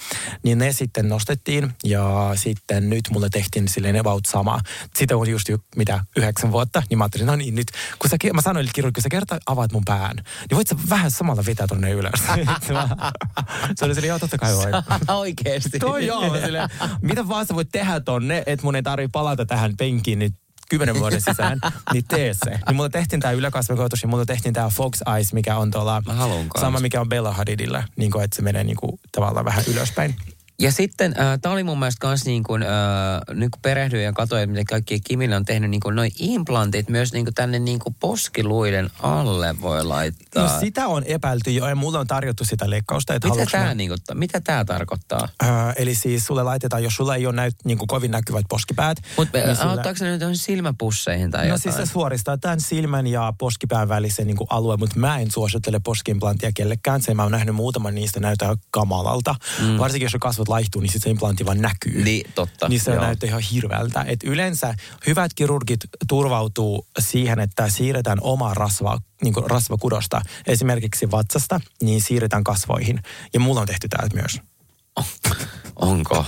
[SPEAKER 1] niin ne sitten nostettiin ja sitten nyt mulle tehtiin silleen about sama. Sitten on just ju- mitä, yhdeksän vuotta, niin mä ajattelin, no niin nyt, kun sä, mä sanoin kirurgi, kun sä kerta avaat mun pään, niin voit sä vähän samalla vetää tonne ylös. se oli silleen, joo totta kai voi.
[SPEAKER 2] Oikeesti.
[SPEAKER 1] Toi joo, silleen, mitä vaan sä voit tehdä tonne, että mun ei tarvi palata tähän penkiin nyt kymmenen vuoden sisään, niin tee se. Niin mulla tehtiin tää yläkasvikoitus ja mulla tehtiin tää Fox Eyes, mikä on tuolla sama mikä on Bella Hadidilla, niin kuin, että se menee niin kuin, tavallaan vähän ylöspäin.
[SPEAKER 2] Ja sitten äh, tämä oli mun mielestä kans niin kuin, äh, nyt kun perehdyin ja katsoin, että mitä kaikki Kimille on tehnyt, niin kuin noi implantit myös niin kuin tänne niin kuin poskiluiden alle voi laittaa.
[SPEAKER 1] No sitä on epäilty jo ja mulle on tarjottu sitä leikkausta. Että
[SPEAKER 2] mitä tämä
[SPEAKER 1] mä-
[SPEAKER 2] niin kuin, mitä tää tarkoittaa?
[SPEAKER 1] Öö, eli siis sulle laitetaan, jos sulla ei ole näyt, niin kuin kovin näkyvät poskipäät.
[SPEAKER 2] Mutta
[SPEAKER 1] niin
[SPEAKER 2] niin
[SPEAKER 1] sillä-
[SPEAKER 2] auttaako se nyt silmäpusseihin tai
[SPEAKER 1] No
[SPEAKER 2] jotain?
[SPEAKER 1] siis se suoristaa tämän silmän ja poskipään välisen niin kuin alueen, mutta mä en suosittele poskiimplanttia kellekään. Se mä oon nähnyt muutaman niistä näyttää kamalalta. Mm. Varsinkin jos se kasvot laihtuu, niin sitten se implantti vaan näkyy.
[SPEAKER 2] Niin, totta,
[SPEAKER 1] Niin se
[SPEAKER 2] joo.
[SPEAKER 1] näyttää ihan hirveältä. Et yleensä hyvät kirurgit turvautuu siihen, että siirretään omaa rasvaa, niin kuin rasvakudosta, esimerkiksi vatsasta, niin siirretään kasvoihin. Ja mulla on tehty täältä myös.
[SPEAKER 2] Onko?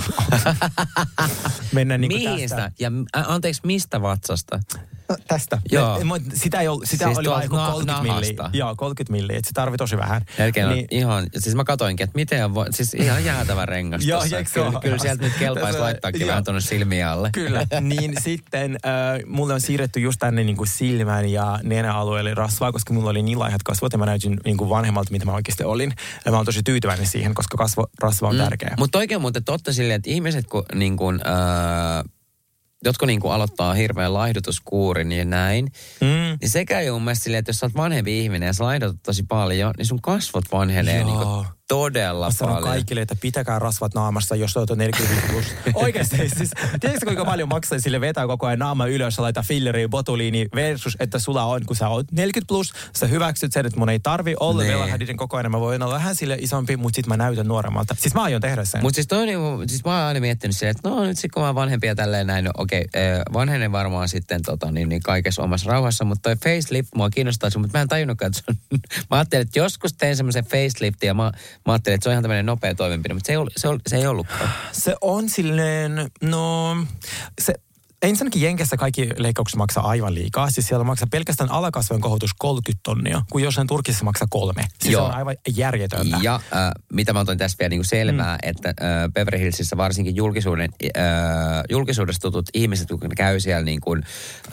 [SPEAKER 1] Mennään niin
[SPEAKER 2] Mihin
[SPEAKER 1] tästä.
[SPEAKER 2] sitä? Ja anteeksi, mistä vatsasta?
[SPEAKER 1] No, Tästä.
[SPEAKER 2] Joo.
[SPEAKER 1] Me- me- sitä ei ollut, sitä
[SPEAKER 2] Siis
[SPEAKER 1] oli vain
[SPEAKER 2] na-
[SPEAKER 1] 30 milliä. Joo, 30 milliä. Et se tarvii tosi vähän.
[SPEAKER 2] Melkein niin. On ihan, siis mä katoinkin, että miten voi, siis ihan jäätävä rengas
[SPEAKER 1] Joo,
[SPEAKER 2] kyllä,
[SPEAKER 1] ole?
[SPEAKER 2] kyllä sieltä nyt kelpaisi laittaakin vähän tuonne silmien alle.
[SPEAKER 1] Kyllä. niin sitten äh, mulle on siirretty just tänne niin kuin silmän ja nenäalueelle rasvaa, koska mulla oli niin laihat kasvot ja mä näytin niin kuin vanhemmalta, mitä mä oikeasti olin. Ja mä oon tosi tyytyväinen siihen, koska kasvo, rasva on mm. tärkeä.
[SPEAKER 2] Mutta oikein muuten totta silleen, että ihmiset, kun niin kuin, äh, jotka niin kuin aloittaa hirveän laihdutuskuurin ja näin,
[SPEAKER 1] Mm.
[SPEAKER 2] niin se käy mun mielestä silleen, että jos sä oot vanhempi ihminen ja sä laihdutat tosi paljon, niin sun kasvot vanhenee
[SPEAKER 1] Joo.
[SPEAKER 2] niin kuin todella
[SPEAKER 1] Mä sanon
[SPEAKER 2] paljon.
[SPEAKER 1] kaikille, että pitäkää rasvat naamassa, jos olet 45 plus. Oikeasti. Siis, tiedätkö kuinka paljon maksaa sille vetää koko ajan naama ylös ja laittaa filleriä botuliini versus, että sulla on, kun sä oot 40 plus, sä hyväksyt sen, että mun ei tarvi olla
[SPEAKER 2] Nee.
[SPEAKER 1] vielä hädiden koko ajan. Mä voin olla vähän sille isompi, mutta sit mä näytän nuoremmalta. Siis mä aion tehdä sen.
[SPEAKER 2] Mutta siis toi niinku, siis mä oon aina miettinyt silleen, että no nyt sit kun mä oon vanhempi ja tälleen näin, no okei, okay, vanhenen varmaan sitten tota, niin, niin kaikessa omassa rauhassa, mutta toi facelift mua kiinnostaa, mutta mä en tajunnutkaan, että se on, mä ajattelin, että joskus tein semmoisen faceliftin ja mä, mä ajattelin, että se on ihan tämmöinen nopea toimenpide, mutta se ei, ollut, se, ollut, se ei ollutkaan.
[SPEAKER 1] Se on silleen, no, se, ensinnäkin Jenkessä kaikki leikkaukset maksaa aivan liikaa. Siis siellä maksaa pelkästään alakasvojen kohotus 30 tonnia, kun jossain Turkissa maksaa kolme. Siis
[SPEAKER 2] Joo.
[SPEAKER 1] se on aivan järjetöntä.
[SPEAKER 2] Ja äh, mitä mä otan tässä vielä niinku selvää, mm. että äh, Beverly Hillsissä varsinkin julkisuuden, äh, julkisuudessa tutut ihmiset, kun ne käy siellä niin kuin,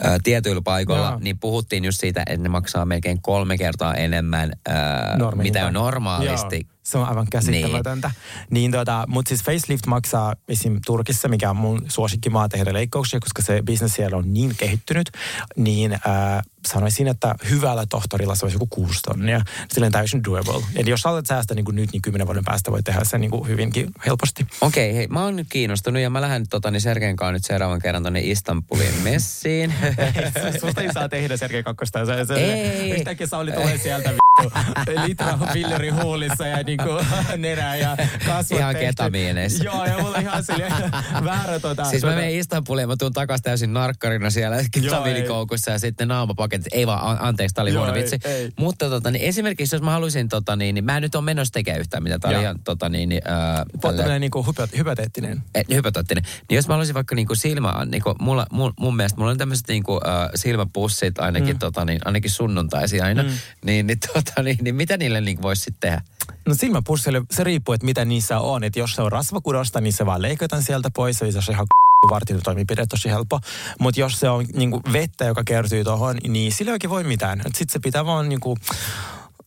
[SPEAKER 2] äh, tietyillä paikoilla,
[SPEAKER 1] Joo.
[SPEAKER 2] niin puhuttiin just siitä, että ne maksaa melkein kolme kertaa enemmän, äh, mitä on normaalisti
[SPEAKER 1] Joo. Se on aivan käsittämätöntä. Niin. tota, mutta siis facelift maksaa esim. Turkissa, mikä on mun suosikkimaa tehdä leikkauksia, koska se bisnes siellä on niin kehittynyt, niin äh, sanoisin, että hyvällä tohtorilla se olisi joku kuusi tonnia. Silleen täysin doable. Eli jos saatat säästä niin kuin nyt, niin kymmenen vuoden päästä voi tehdä sen niin kuin hyvinkin helposti.
[SPEAKER 2] Okei, okay, hei, mä oon nyt kiinnostunut ja mä lähden tota, niin Sergeen kanssa nyt seuraavan kerran tonne Istanbulin messiin.
[SPEAKER 1] Susta ei saa tehdä Sergei Kakkosta. Se, se,
[SPEAKER 2] Ei.
[SPEAKER 1] Yhtäkkiä Sauli tulee sieltä vittu, litra pilleri huulissa ja niinku nenä ja kasvot
[SPEAKER 2] Ihan ketamiineissa.
[SPEAKER 1] Joo, ja mulla ihan silleen väärä tota...
[SPEAKER 2] Siis mä
[SPEAKER 1] tota,
[SPEAKER 2] menen Istanbuliin ja mä tuun takaisin täysin narkkarina siellä taminikoukussa ja sitten naamapaketit. Ei vaan, an- anteeksi, tää oli
[SPEAKER 1] Joo,
[SPEAKER 2] huono vitsi.
[SPEAKER 1] ei.
[SPEAKER 2] Mutta tota, niin esimerkiksi jos mä haluaisin, tota, niin, niin mä en nyt ole menossa tekemään yhtään mitä. Tää oli ihan tota, niin, niin, äh,
[SPEAKER 1] Tällainen
[SPEAKER 2] tällä-
[SPEAKER 1] niinku hypoteettinen.
[SPEAKER 2] Eh, hypoteettinen. Niin jos mä haluaisin vaikka niinku silmä, niinku mulla, mun, mun mielestä mulla on tämmöiset niinku, äh, silmäpussit ainakin, mm. tota, niin, ainakin sunnuntaisi aina, mm. niin, niin, tota, niin, niin mitä niille niinku voisi sitten tehdä?
[SPEAKER 1] No silmäpussille se riippuu, että mitä niissä on. Että jos se on rasvakudosta, niin se vaan leikataan sieltä pois. Ja se on ihan vartin toimenpide tosi helppo. Mutta jos se on niinku vettä, joka kertyy tuohon, niin sillä ei oikein voi mitään. Sitten se pitää vaan niinku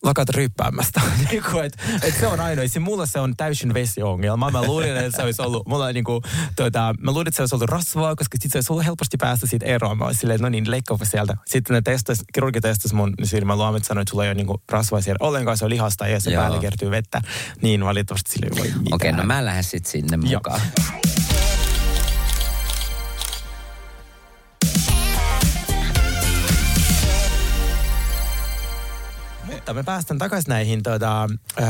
[SPEAKER 1] lakata ryppäämästä. niinku, et, et se on ainoa. Se, mulla se on täysin vesiongelma. Mä luulin, että se olisi ollut, mulla niinku, tota, mä luulin, että se olisi ollut rasvaa, koska sitten se olisi ollut helposti päästä siitä eroon. Mä silleen, että no niin, leikkaapa sieltä. Sitten ne testas, kirurgi testasi mun silmäluomet, sanoi, että sulla ei ole niinku rasvaa siellä ollenkaan, se on lihasta ja se
[SPEAKER 2] Joo.
[SPEAKER 1] päälle kertyy vettä. Niin valitettavasti sillä ei voi.
[SPEAKER 2] Okei, no mä lähden sitten sinne
[SPEAKER 1] Joo. Mutta me päästään takaisin näihin tota, äh,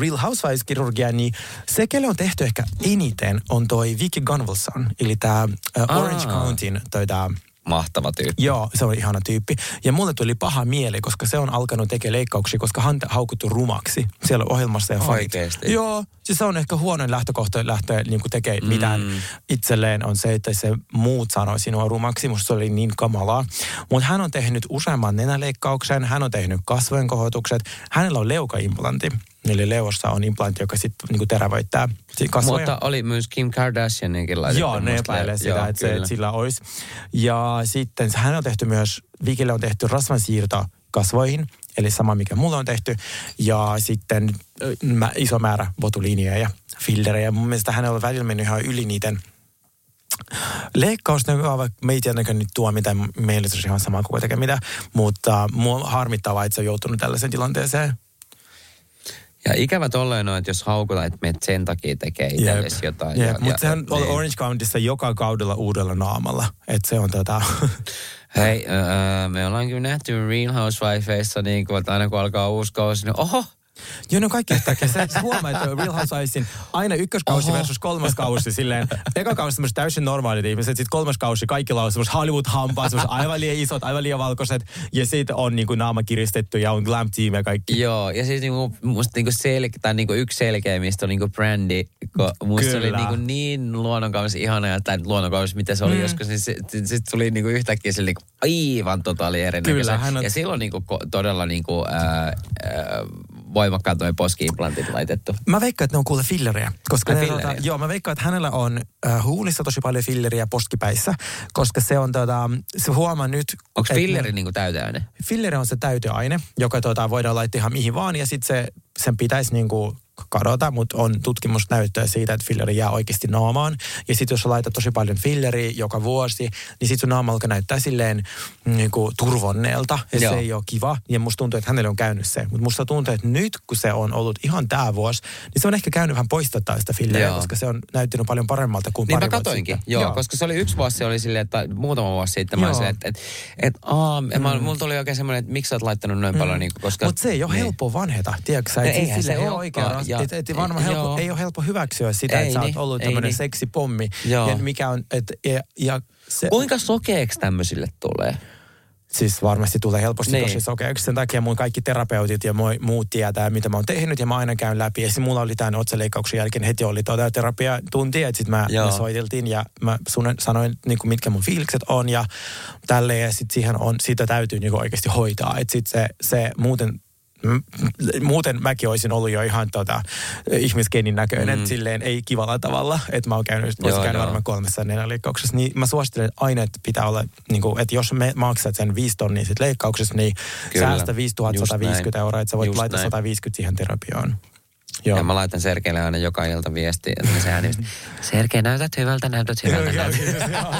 [SPEAKER 1] Real Housewives-kirurgiaan, niin se, kelle on tehty ehkä eniten, on toi Vicky Gunvalson, eli tämä äh, Orange. Countyn tota,
[SPEAKER 2] Mahtava tyyppi.
[SPEAKER 1] Joo, se on ihana tyyppi. Ja mulle tuli paha mieli, koska se on alkanut tekemään leikkauksia, koska hän haukuttu rumaksi siellä ohjelmassa ja.
[SPEAKER 2] Oikeesti?
[SPEAKER 1] Joo, siis se on ehkä huonoin lähtökohta lähteä niin tekemään mitään itselleen on se, että se muut sanoi sinua rumaksi. Musta se oli niin kamalaa. Mutta hän on tehnyt useamman nenäleikkauksen, hän on tehnyt kasvojen kohotukset, hänellä on leukaimplantti. Eli leuossa on implantti, joka sitten niin terävöittää kasvoja.
[SPEAKER 2] Mutta oli myös Kim Kardashianinkin laitettu.
[SPEAKER 1] Joo, ne epäilee sitä,
[SPEAKER 2] Joo,
[SPEAKER 1] että, se, että sillä olisi. Ja sitten hän on tehty myös, Vikille on tehty rasvansiirto kasvoihin, eli sama mikä mulla on tehty. Ja sitten mä, iso määrä botuliinia ja fillerejä. Mun mielestä hänellä on välillä mennyt ihan yli niiden Leikkaus, me ei tietenkään nyt tuo mitään, meille se olisi ihan sama kuin mitä, mutta mua harmittavaa, että se on joutunut tällaiseen tilanteeseen.
[SPEAKER 2] Ja ikävä tolleen on, että jos haukutaan, että menet sen takia tekee itsellesi jotain.
[SPEAKER 1] Jep,
[SPEAKER 2] ja-
[SPEAKER 1] mutta sehän
[SPEAKER 2] ja-
[SPEAKER 1] on
[SPEAKER 2] niin.
[SPEAKER 1] Orange Countyssa joka kaudella uudella naamalla. Että se on tota...
[SPEAKER 2] Hei, öö, me ollaan kyllä nähty Real Housewifeissa, niin kuin, että aina kun alkaa uusi kausi, niin oho,
[SPEAKER 1] Joo, no kaikki yhtäkkiä. Se, se huomaa, että Real Housewivesin aina ykköskausi
[SPEAKER 2] Oho.
[SPEAKER 1] versus kolmas kausi. Silleen, eka kausi semmoiset täysin normaalit ihmiset, sitten kolmas kausi kaikilla on semmoiset Hollywood-hampaat, semmoiset aivan liian isot, aivan liian valkoiset. Ja sitten on niinku naama kiristetty ja on glam team ja kaikki.
[SPEAKER 2] Joo, ja siis niinku, musta niinku selke, tai niinku yksi selkeimmistä on niinku Brandy, kun musta se oli
[SPEAKER 1] Kyllä.
[SPEAKER 2] niinku niin luonnonkausi ihana, ja tai luonnonkausi, mitä se oli mm. joskus, niin sitten sit tuli niinku yhtäkkiä sille niinku aivan totaali erinäköisen.
[SPEAKER 1] Kyllä, hän on-
[SPEAKER 2] Ja silloin niinku ko- todella niinku, ää, ää, voimakkaat toi poski-implantit laitettu.
[SPEAKER 1] Mä veikkaan, että ne on kuule filleriä. Koska ne,
[SPEAKER 2] filleriä?
[SPEAKER 1] tota, joo, mä veikkaan, että hänellä on äh, huulissa tosi paljon filleriä poskipäissä, koska se on tota, se huomaa nyt...
[SPEAKER 2] Onko filleri
[SPEAKER 1] ne-
[SPEAKER 2] niinku täyteaine?
[SPEAKER 1] Filleri on se täyteaine, joka tota, voidaan laittaa ihan mihin vaan ja sitten se, sen pitäisi niinku kadota, mutta on tutkimusnäyttöä siitä, että filleri jää oikeasti naamaan. Ja sitten jos sä laitat tosi paljon filleriä joka vuosi, niin sitten sun naama alkaa näyttää silleen niinku turvonneelta. Ja
[SPEAKER 2] Joo.
[SPEAKER 1] se ei ole kiva. Ja musta tuntuu, että hänelle on käynyt se. Mutta musta tuntuu, että nyt kun se on ollut ihan tämä vuosi, niin se on ehkä käynyt vähän poistattaa sitä filleriä,
[SPEAKER 2] Joo.
[SPEAKER 1] koska se on näyttänyt paljon paremmalta kuin
[SPEAKER 2] Niin
[SPEAKER 1] pari
[SPEAKER 2] mä katoinkin, joo, joo, koska se oli yksi vuosi, se oli silleen, että muutama vuosi sitten mä olin että, että, että aa, mm. mä, mulla tuli oikein semmoinen, että miksi sä oot laittanut noin paljon, niin, koska...
[SPEAKER 1] Mutta se ei ole
[SPEAKER 2] niin.
[SPEAKER 1] helppo vanheta, tiedätkö sä?
[SPEAKER 2] No
[SPEAKER 1] Et sille
[SPEAKER 2] se
[SPEAKER 1] ei ole
[SPEAKER 2] olekaan, ja-
[SPEAKER 1] et, et varmaan
[SPEAKER 2] ei-
[SPEAKER 1] helppo,
[SPEAKER 2] joo.
[SPEAKER 1] ei ole helppo hyväksyä sitä,
[SPEAKER 2] Ei
[SPEAKER 1] että sä oot
[SPEAKER 2] niin,
[SPEAKER 1] ollut tämmöinen
[SPEAKER 2] niin.
[SPEAKER 1] seksipommi.
[SPEAKER 2] Joo.
[SPEAKER 1] Ja mikä on, et, ja, ja se,
[SPEAKER 2] Kuinka sokeeksi tämmöisille tulee?
[SPEAKER 1] siis varmasti tulee helposti
[SPEAKER 2] Niin.
[SPEAKER 1] tosi sokeaksi. Sen takia mun kaikki terapeutit ja moi, muut tietää, mitä mä oon tehnyt ja mä aina käyn läpi. Ja sitten mulla oli tämän otsaleikkauksen jälkeen heti oli tota terapiatunti, että sitten mä,
[SPEAKER 2] Joo.
[SPEAKER 1] me soiteltiin ja mä sun, sanoin, niin kuin mitkä mun fiilikset on ja tälleen. Ja sitten siihen on, sitä täytyy niin oikeasti hoitaa. Että sitten se, se muuten muuten mäkin olisin ollut jo ihan tota, ihmisgenin näköinen, mm. silleen ei kivalla tavalla, että mä oon käynyt,
[SPEAKER 2] Joo,
[SPEAKER 1] käynyt
[SPEAKER 2] joo.
[SPEAKER 1] varmaan kolmessa nenäleikkauksessa, niin mä suosittelen aina, että pitää olla, niin kuin, että jos me maksat sen 5 tonnia sit leikkauksessa, niin
[SPEAKER 2] Kyllä.
[SPEAKER 1] säästä 5150
[SPEAKER 2] Just näin.
[SPEAKER 1] euroa, että sä voit
[SPEAKER 2] Just
[SPEAKER 1] laittaa
[SPEAKER 2] näin.
[SPEAKER 1] 150 siihen terapiaan. Joo.
[SPEAKER 2] Ja mä laitan Sergeille aina joka ilta viesti, että se ääni, Sergei, näytät hyvältä, näytät hyvältä.
[SPEAKER 1] Joo,
[SPEAKER 2] näytät.
[SPEAKER 1] joo.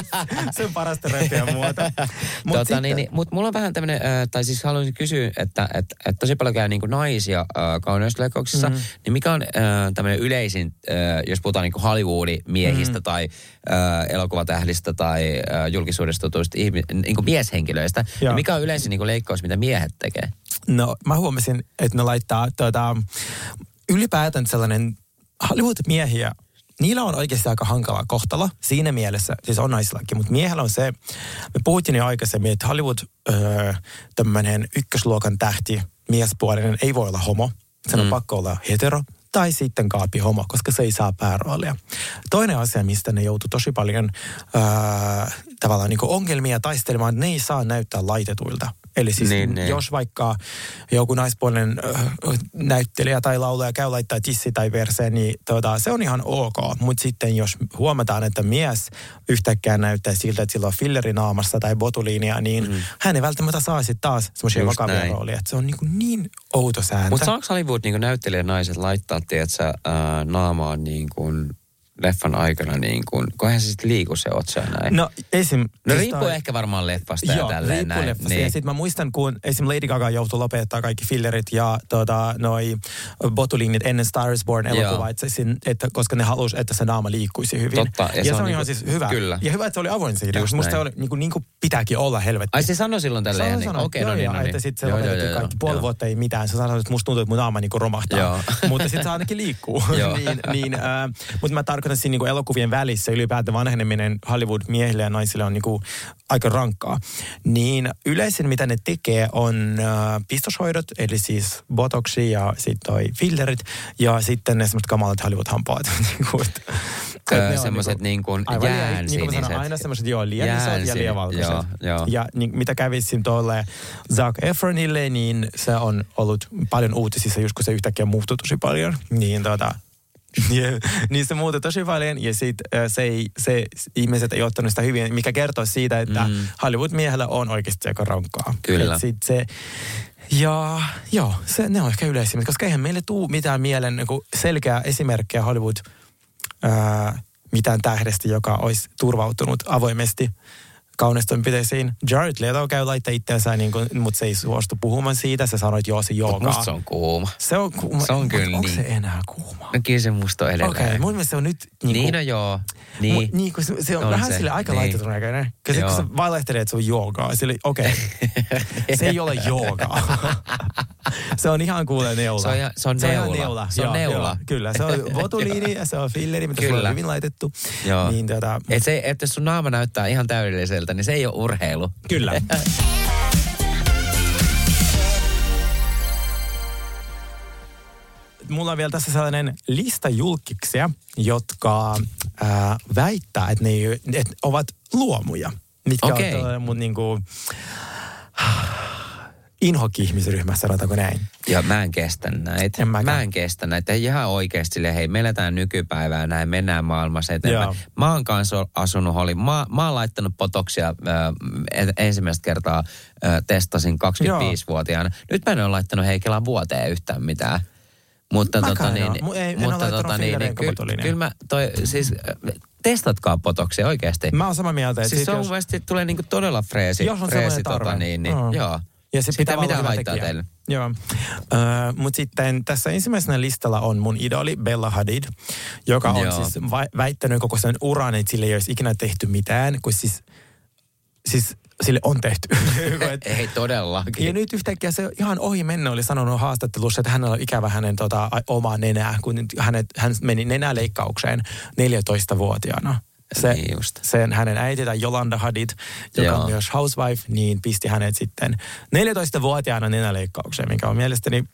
[SPEAKER 1] Se on parasta räppiä muuta. Mut
[SPEAKER 2] tota,
[SPEAKER 1] sitten-
[SPEAKER 2] niin, niin, mutta mulla on vähän tämmöinen, äh, tai siis haluaisin kysyä, että et, et tosi paljon käy niinku naisia äh, kauneusleikkauksissa,
[SPEAKER 1] Mhm.
[SPEAKER 2] mm. niin mikä on äh, tämmöinen yleisin, äh, jos puhutaan niinku Hollywoodin miehistä
[SPEAKER 1] Mhm.
[SPEAKER 2] tai äh, elokuvatähdistä tai äh, julkisuudesta tutuista ihmi- niinku mieshenkilöistä,
[SPEAKER 1] Joo.
[SPEAKER 2] niin mikä on yleisin niinku leikkaus, mitä miehet tekee?
[SPEAKER 1] No mä huomasin, että ne laittaa tuota, ylipäätään sellainen Hollywood-miehiä, niillä on oikeasti aika hankala kohtalo siinä mielessä, siis on naisillakin, mutta miehellä on se, me puhuttiin jo aikaisemmin, että Hollywood öö, tämmöinen ykkösluokan tähti, miespuolinen, ei voi olla homo, sen on
[SPEAKER 2] Mm.
[SPEAKER 1] pakko olla hetero tai sitten kaapi homo, koska se ei saa pääroolia. Toinen asia, mistä ne joutuu tosi paljon öö, tavallaan niin ongelmia taistelemaan, ne ei saa näyttää laitetuilta. Eli siis
[SPEAKER 2] Niin, niin.
[SPEAKER 1] jos vaikka joku naispuolinen äh, näyttelijä tai laulaja käy laittaa tissi tai verseen, niin tota, se on ihan ok. Mutta sitten jos huomataan, että mies yhtäkkiä näyttää siltä, että sillä on filleri naamassa tai botuliinia, niin mm. hän ei välttämättä saa sitten taas semmoisia vakavia
[SPEAKER 2] näin.
[SPEAKER 1] roolia. Että se on niin, niin outo sääntö.
[SPEAKER 2] Mutta saako Hollywood niinku näyttelijän naiset laittaa, tiedätkö, äh, naamaan niin kuin leffan aikana, niin kuin, eihän se sitten liiku se otsa näin.
[SPEAKER 1] No esim...
[SPEAKER 2] No
[SPEAKER 1] siis
[SPEAKER 2] riippuu
[SPEAKER 1] toi-
[SPEAKER 2] ehkä varmaan leffasta
[SPEAKER 1] Joo,
[SPEAKER 2] ja tälleen näin.
[SPEAKER 1] leffasta. Ja sitten mä muistan, kun esim. Lady Gaga joutui lopettaa kaikki fillerit ja tota, noi botulinit ennen Star is Born elokuvaa,
[SPEAKER 2] Joo.
[SPEAKER 1] että, koska ne halusi, että se naama liikkuisi hyvin.
[SPEAKER 2] Totta, ja
[SPEAKER 1] ja,
[SPEAKER 2] se
[SPEAKER 1] se
[SPEAKER 2] on
[SPEAKER 1] on, ihan
[SPEAKER 2] niinku-
[SPEAKER 1] siis hyvä.
[SPEAKER 2] kyllä.
[SPEAKER 1] Ja hyvä, että se oli avoin siitä.
[SPEAKER 2] Just
[SPEAKER 1] Musta
[SPEAKER 2] näin.
[SPEAKER 1] oli, niin, kuin, niin kuin pitääkin olla helvetti.
[SPEAKER 2] Ai se sanoi silloin tälleen,
[SPEAKER 1] Sano,
[SPEAKER 2] niin,
[SPEAKER 1] sano.
[SPEAKER 2] okei,
[SPEAKER 1] joo,
[SPEAKER 2] no niin,
[SPEAKER 1] joo,
[SPEAKER 2] no niin.
[SPEAKER 1] että sitten se
[SPEAKER 2] Joo, joo,
[SPEAKER 1] lopetettiin
[SPEAKER 2] joo,
[SPEAKER 1] kaikki.
[SPEAKER 2] joo.
[SPEAKER 1] Puoli vuotta ei mitään. Se sanoi, että musta tuntuu, että mun naama niinku romahtaa.
[SPEAKER 2] Joo.
[SPEAKER 1] mutta sitten se ainakin liikkuu.
[SPEAKER 2] Joo.
[SPEAKER 1] niin, niin, äh, mutta mä tarkoitan siinä niinku elokuvien välissä ylipäätään vanheneminen Hollywood-miehille ja naisille on niinku aika rankkaa. Niin yleisin, mitä ne tekee, on äh, pistoshoidot, eli siis botoksi ja sitten toi fillerit ja sitten ne semmoiset kamalat Hollywood-hampaat. Niinku,
[SPEAKER 2] Öö,
[SPEAKER 1] on
[SPEAKER 2] semmoiset niin kuin
[SPEAKER 1] Aivan liian- Niin kuin aina semmoiset joo, liian ja
[SPEAKER 2] Jäänsin-
[SPEAKER 1] liian valkoiset.
[SPEAKER 2] joo, joo.
[SPEAKER 1] Ja niin, mitä kävisin tuolle Zac Efronille, niin se on ollut paljon uutisissa, just kun se yhtäkkiä muuttui tosi paljon. Niin tota, niin se muuttui tosi paljon ja sit, se, ei, se ihmiset ei ottanut sitä hyvin, mikä kertoo siitä, että
[SPEAKER 2] Mm.
[SPEAKER 1] Hollywood-miehellä on oikeasti aika rankkaa.
[SPEAKER 2] Kyllä.
[SPEAKER 1] Et sit se, ja joo, se, ne on ehkä yleisimmät, koska eihän meille tuu mitään mielen niin selkeää esimerkkiä Hollywood ää, mitään tähdestä, joka olisi turvautunut avoimesti kauneistoimenpiteisiin. Jared Leto käy laittaa itseänsä, niin kuin, mutta se ei suostu puhumaan siitä. Se sanoi, että joo, se joogaa.
[SPEAKER 2] musta se on kuuma.
[SPEAKER 1] Se on kuuma.
[SPEAKER 2] Se on kyllä
[SPEAKER 1] Onko
[SPEAKER 2] niin.
[SPEAKER 1] se enää kuuma?
[SPEAKER 2] No kyllä se musta on edelleen.
[SPEAKER 1] Okei, okay, mun mielestä se on nyt... Niin,
[SPEAKER 2] Niin,
[SPEAKER 1] kuin,
[SPEAKER 2] no joo.
[SPEAKER 1] Niin.
[SPEAKER 2] Niin.
[SPEAKER 1] Mu, niin kun se, se on,
[SPEAKER 2] On
[SPEAKER 1] vähän
[SPEAKER 2] se,
[SPEAKER 1] sille aika
[SPEAKER 2] niin.
[SPEAKER 1] laitetun näköinen. Kun se, kun se valehtelee, että se on joogaa. Sille, okei, okay. se ei ole joogaa. se on ihan kuule neula.
[SPEAKER 2] Se on se on neula.
[SPEAKER 1] neula.
[SPEAKER 2] Se on neula.
[SPEAKER 1] Joo, kyllä, se on botuliini ja se on filleri, mitä
[SPEAKER 2] Kyllä.
[SPEAKER 1] on hyvin laitettu.
[SPEAKER 2] Joo.
[SPEAKER 1] Niin, tota,
[SPEAKER 2] Et se, että sun naama näyttää ihan täydelliseltä, niin se ei ole urheilu.
[SPEAKER 1] Kyllä. Mulla on vielä tässä sellainen lista julkiksia, jotka ää, väittää, että ne että ovat luomuja. Mitkä
[SPEAKER 2] Okei.
[SPEAKER 1] on mun niinku, inhokki-ihmisryhmä, sanotaanko näin.
[SPEAKER 2] Ja mä en kestä näitä.
[SPEAKER 1] En mäkään.
[SPEAKER 2] mä en kestä näitä. Ihan oikeasti silleen, hei, me eletään nykypäivää näin, mennään maailmassa eteenpäin.
[SPEAKER 1] Joo.
[SPEAKER 2] Mä oon kanssa asunut, oli, mä, mä oon laittanut potoksia äh, en- ensimmäistä kertaa äh, testasin 25-vuotiaana. Nyt mä en ole laittanut hei Kelan vuoteen yhtään mitään. Mutta
[SPEAKER 1] Mäkään
[SPEAKER 2] tota niin.
[SPEAKER 1] Mu- ei-
[SPEAKER 2] mutta tota niin, niin ky,
[SPEAKER 1] botuliinia.
[SPEAKER 2] kyllä mä toi, siis testatkaa potoksia oikeasti.
[SPEAKER 1] Mä oon samaa mieltä,
[SPEAKER 2] siis se on
[SPEAKER 1] jos-
[SPEAKER 2] tulee niinku todella freesi.
[SPEAKER 1] Jos on
[SPEAKER 2] freesi
[SPEAKER 1] semmoinen tarve.
[SPEAKER 2] tota niin, niin
[SPEAKER 1] Mm.
[SPEAKER 2] joo.
[SPEAKER 1] Ja se pitää
[SPEAKER 2] mitä haittaa
[SPEAKER 1] tekijä.
[SPEAKER 2] teille?
[SPEAKER 1] Joo. Uh, Mutta sitten tässä ensimmäisenä listalla on mun idoli Bella Hadid, joka on
[SPEAKER 2] Joo.
[SPEAKER 1] siis väittänyt koko sen uran, että sille ei olisi ikinä tehty mitään, kun siis, siis sille on tehty.
[SPEAKER 2] Ei todellakin.
[SPEAKER 1] ja nyt yhtäkkiä se ihan ohi mennä oli sanonut haastattelussa, että hänellä on ikävä hänen tota, omaa nenää, kun hänet, hän meni nenäleikkaukseen 14-vuotiaana. Se,
[SPEAKER 2] Niin just.
[SPEAKER 1] sen hänen äiti tai Jolanda Hadid, joka
[SPEAKER 2] Joo.
[SPEAKER 1] on myös housewife, niin pisti hänet sitten 14-vuotiaana nenäleikkaukseen, mikä on mielestäni,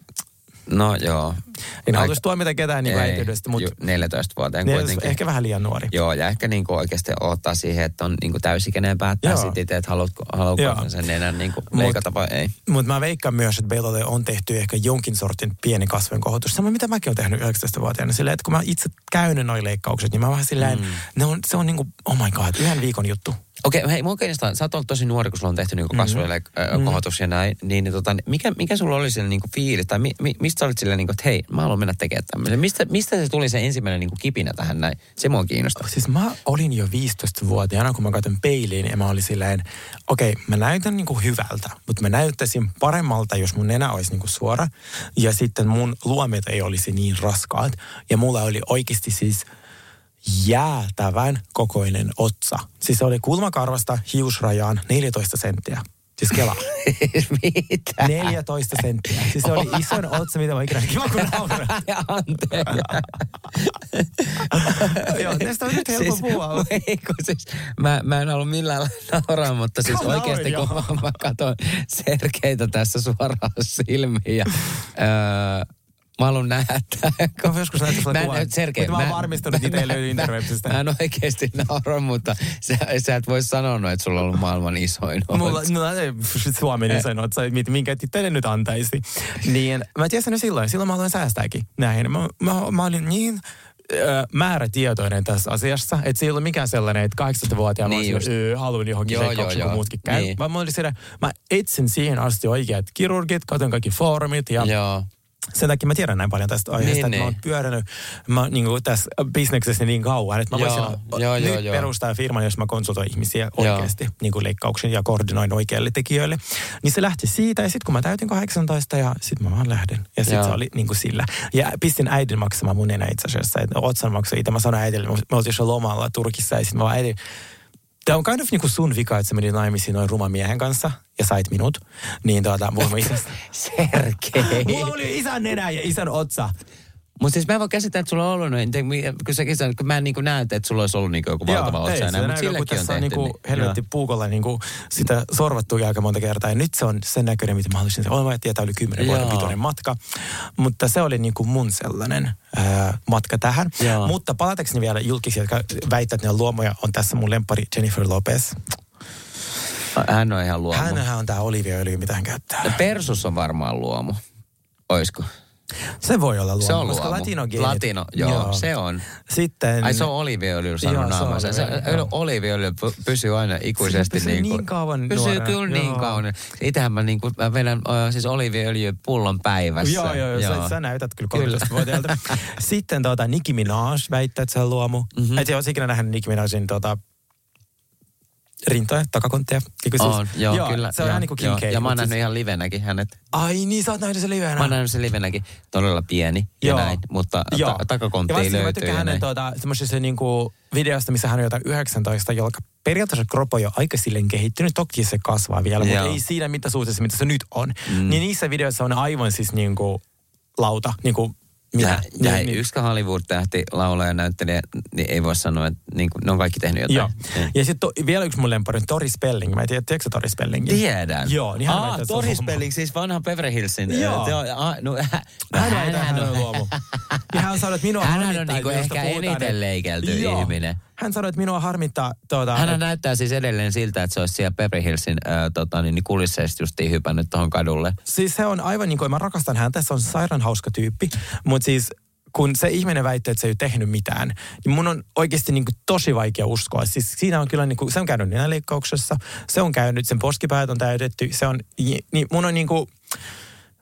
[SPEAKER 2] No joo.
[SPEAKER 1] en
[SPEAKER 2] Aika-
[SPEAKER 1] haluaisi tuomita ketään niin äitiydestä, mutta
[SPEAKER 2] ju- 14-vuotiaan
[SPEAKER 1] ne-
[SPEAKER 2] kuitenkin.
[SPEAKER 1] ehkä vähän liian nuori.
[SPEAKER 2] Joo, ja ehkä niinku oikeasti ottaa siihen, että on niinku täysikäinen päättää
[SPEAKER 1] Joo.
[SPEAKER 2] sitten itse, että haluatko, haluatko sen enää niinku
[SPEAKER 1] Mut-
[SPEAKER 2] leikata vai ei.
[SPEAKER 1] Mutta mä veikkaan myös, että Bellalle on tehty ehkä jonkin sortin pieni kasvojenkohotus. Sama mitä mäkin olen tehnyt 19-vuotiaana. Silleen, että kun mä itse käyn noin leikkaukset, niin mä vähän silleen, mm. ne on, se on niinku, oh my god, yhden viikon juttu.
[SPEAKER 2] Okei, hei, mua kiinnostaa, sä oot ollut tosi nuori, kun sulla on tehty niinku kasvoille mm-hmm. kohotus ja näin, niin, niin tota, mikä, mikä sulla oli siellä niinku fiili, tai mi, mi, mistä sä olit silleen, niinku, että hei, mä haluan mennä tekemään tämmöisen. Mistä, mistä se tuli se ensimmäinen niinku kipinä tähän näin? Se mua kiinnostaa.
[SPEAKER 1] Siis mä olin jo 15-vuotiaana, kun mä katson peiliin ja mä olin silleen, okei, okay, mä näytän niinku hyvältä, mutta mä näyttäisin paremmalta, jos mun nenä olisi niinku suora. Ja sitten mun luomet ei olisi niin raskaat. Ja mulla oli oikeasti siis jäätävän kokoinen otsa. Siis se oli kulmakarvasta hiusrajaan 14 senttiä. Siis kela.
[SPEAKER 2] Mitä?
[SPEAKER 1] 14 senttiä. Siis se oli ison otsa, mitä mä ikinä kiva kun nauran.
[SPEAKER 2] Anteeksi.
[SPEAKER 1] Joo, tästä on nyt helppo
[SPEAKER 2] siis,
[SPEAKER 1] puhua.
[SPEAKER 2] ei, kun siis, mä, mä en ollut millään nauraa, mutta siis
[SPEAKER 1] Mä
[SPEAKER 2] oikeasti kun mä, mä katson Sergeitä tässä suoraan silmiin ja öö, mä haluan nähdä.
[SPEAKER 1] Mä joskus näyttää sulle
[SPEAKER 2] Mä
[SPEAKER 1] kuvan.
[SPEAKER 2] Sergei.
[SPEAKER 1] Mutta mä oon varmistanut, löydy interwebsistä.
[SPEAKER 2] Mä en oikeasti naura, mutta sä, sä et voi sanoa, että sulla on ollut maailman isoin
[SPEAKER 1] Mulla,
[SPEAKER 2] otsa.
[SPEAKER 1] no ei, että sä- mit- minkä teille nyt antaisi. Niin mä tiesin jo silloin, silloin mä aloin säästääkin näin. Mä, mä, mä olin niin määrätietoinen tässä asiassa, että se ei ollut mikään sellainen, että 18-vuotiaana
[SPEAKER 2] Niin
[SPEAKER 1] niin mä haluan johonkin
[SPEAKER 2] Joo, joo,
[SPEAKER 1] kun
[SPEAKER 2] joo.
[SPEAKER 1] muutkin käy.
[SPEAKER 2] Niin.
[SPEAKER 1] Mä, mä, siinä, mä etsin siihen asti oikeat kirurgit, katson kaikki foorumit ja
[SPEAKER 2] Joo.
[SPEAKER 1] Sen takia mä tiedän näin paljon tästä aiheesta,
[SPEAKER 2] Niin,
[SPEAKER 1] niin, että mä oon
[SPEAKER 2] niin.
[SPEAKER 1] pyörinyt mä, niin kuin tässä bisneksessä niin kauan, että mä
[SPEAKER 2] Joo,
[SPEAKER 1] voisin
[SPEAKER 2] joo,
[SPEAKER 1] nyt
[SPEAKER 2] joo, joo.
[SPEAKER 1] perustaa firman, jos mä konsultoin ihmisiä
[SPEAKER 2] Joo.
[SPEAKER 1] oikeasti niin kuin leikkauksen ja koordinoin oikeille tekijöille. Niin se lähti siitä ja sitten kun mä täytin 18 ja sitten mä vaan lähdin. Ja sitten
[SPEAKER 2] Joo.
[SPEAKER 1] se oli niin kuin sillä. Ja pistin äidin maksamaan mun enää itse asiassa. Otsan maksoi itse. Mä sanoin äidille, me oltiin jo lomalla Turkissa ja sitten mä vaan äidin, Tämä on kind of niin kuin sun vika, että sä menit naimisiin noin ruman miehen kanssa ja sait minut. Niin tuota, mulla on isästä.
[SPEAKER 2] Sergei.
[SPEAKER 1] Mulla oli isän nenä ja isän otsa.
[SPEAKER 2] Mutta siis mä en voi käsittää, että sulla on ollut noin, kun säkin sanoit, kun mä en niin näe, että sulla olisi ollut niin joku valtava otsa
[SPEAKER 1] ei,
[SPEAKER 2] enää,
[SPEAKER 1] se
[SPEAKER 2] mutta
[SPEAKER 1] näin, kun
[SPEAKER 2] silläkin on
[SPEAKER 1] tässä on
[SPEAKER 2] tehty.
[SPEAKER 1] niinku helvetti puukolla niinku sitä sorvattu aika monta kertaa. Ja nyt se on sen näköinen, mitä mä haluaisin. Olemaan, että tietää yli 10 vuoden
[SPEAKER 2] Joo.
[SPEAKER 1] pituinen matka. Mutta se oli niinku mun sellainen ää, matka tähän.
[SPEAKER 2] Joo.
[SPEAKER 1] Mutta palatakseni vielä julkisia, jotka väittävät, että ne on luomoja, on tässä mun lempari Jennifer Lopez.
[SPEAKER 2] Hän on ihan luomu.
[SPEAKER 1] Hänhän on tää oliviöljy, mitä hän käyttää.
[SPEAKER 2] No Persus on varmaan luomu. Oisko?
[SPEAKER 1] Se voi olla luomu,
[SPEAKER 2] Se on
[SPEAKER 1] koska
[SPEAKER 2] luomu.
[SPEAKER 1] latinogeenit.
[SPEAKER 2] Latino, joo, se on.
[SPEAKER 1] Sitten...
[SPEAKER 2] Ai se on oliiviöljy sanoi
[SPEAKER 1] Joo, se.
[SPEAKER 2] Se,
[SPEAKER 1] joo.
[SPEAKER 2] oliiviöljy py- pysyy aina ikuisesti.
[SPEAKER 1] pysyy
[SPEAKER 2] niin, kuin,
[SPEAKER 1] niin kauan
[SPEAKER 2] Pysyy
[SPEAKER 1] nuorena,
[SPEAKER 2] kyllä niin
[SPEAKER 1] joo.
[SPEAKER 2] kauan. Itähän mä, niin kuin, mä vedän äh, siis oliiviöljy pullon päivässä.
[SPEAKER 1] Joo, joo, joo. Sä, sä näytät kyllä 13-vuotiaalta. Sitten tuota, Nicki Minaj väittää, että se on luomu.
[SPEAKER 2] Mhm.
[SPEAKER 1] Mm-hmm. Et jos ikinä nähnyt Nicki Minajin tuota, rintoja, takakontteja. Eikö siis-
[SPEAKER 2] On, joo, kyllä.
[SPEAKER 1] Se on
[SPEAKER 2] joo,
[SPEAKER 1] ihan niin kuin
[SPEAKER 2] joo.
[SPEAKER 1] K.
[SPEAKER 2] Ja mä oon
[SPEAKER 1] mut
[SPEAKER 2] nähnyt
[SPEAKER 1] siis-
[SPEAKER 2] ihan livenäkin hänet.
[SPEAKER 1] Ai niin, sä oot nähnyt sen livenä.
[SPEAKER 2] Mä oon nähnyt sen livenäkin. Todella pieni ja
[SPEAKER 1] Joo.
[SPEAKER 2] näin, mutta
[SPEAKER 1] Joo.
[SPEAKER 2] ta- takakontti
[SPEAKER 1] ja
[SPEAKER 2] ei
[SPEAKER 1] mä
[SPEAKER 2] löytyy.
[SPEAKER 1] tykkään
[SPEAKER 2] ja
[SPEAKER 1] hänen tuota, semmoisesta niinku videosta, missä hän on jotain 19, joka periaatteessa kropo on jo aika silleen kehittynyt. Toki se kasvaa vielä, mutta
[SPEAKER 2] Joo.
[SPEAKER 1] ei siinä mittasuhteessa, mitä se nyt on. Mm. Niin niissä videoissa on aivan siis niinku lauta. Niinku, mitä?
[SPEAKER 2] Ja, ja
[SPEAKER 1] Niin, niin.
[SPEAKER 2] yksi Hollywood-tähti, laulaja, näyttelijä, niin ei voi sanoa, että niin kuin, ne on kaikki tehnyt jotain.
[SPEAKER 1] Joo.
[SPEAKER 2] Niin.
[SPEAKER 1] Ja sitten vielä yksi mun lempari on Tori Spelling. Mä en tiedä, tiedätkö Tori Spellingin?
[SPEAKER 2] Tiedän.
[SPEAKER 1] Joo, niin hän
[SPEAKER 2] Aa,
[SPEAKER 1] on
[SPEAKER 2] Tori. Spelling, siis vanha Beverly Hillsin.
[SPEAKER 1] Joo.
[SPEAKER 2] äh, Joo, a, no, hä, no,
[SPEAKER 1] Hän väittää, hän on luomu. Ja hän sanoi, että minua
[SPEAKER 2] Hän on
[SPEAKER 1] että minusta
[SPEAKER 2] ehkä eniten leikelty ihminen.
[SPEAKER 1] Hän sanoi, että minua harmittaa tuota,
[SPEAKER 2] Hän
[SPEAKER 1] että-
[SPEAKER 2] näyttää siis edelleen siltä, että se olisi siellä Beverly Hillsin äh, tota, niin, niin kulisseista justiin hypännyt tuohon kadulle.
[SPEAKER 1] Siis se on aivan niin kuin, mä rakastan häntä, se on sairaan hauska tyyppi, mutta siis kun se ihminen väittää, että se ei ole tehnyt mitään, niin mun on oikeasti niin kuin tosi vaikea uskoa. Siis siinä on kyllä, niin kuin, se on käynyt nenäleikkauksessa, se on käynyt, sen poskipäät on täytetty, se on, niin mun on niin kuin,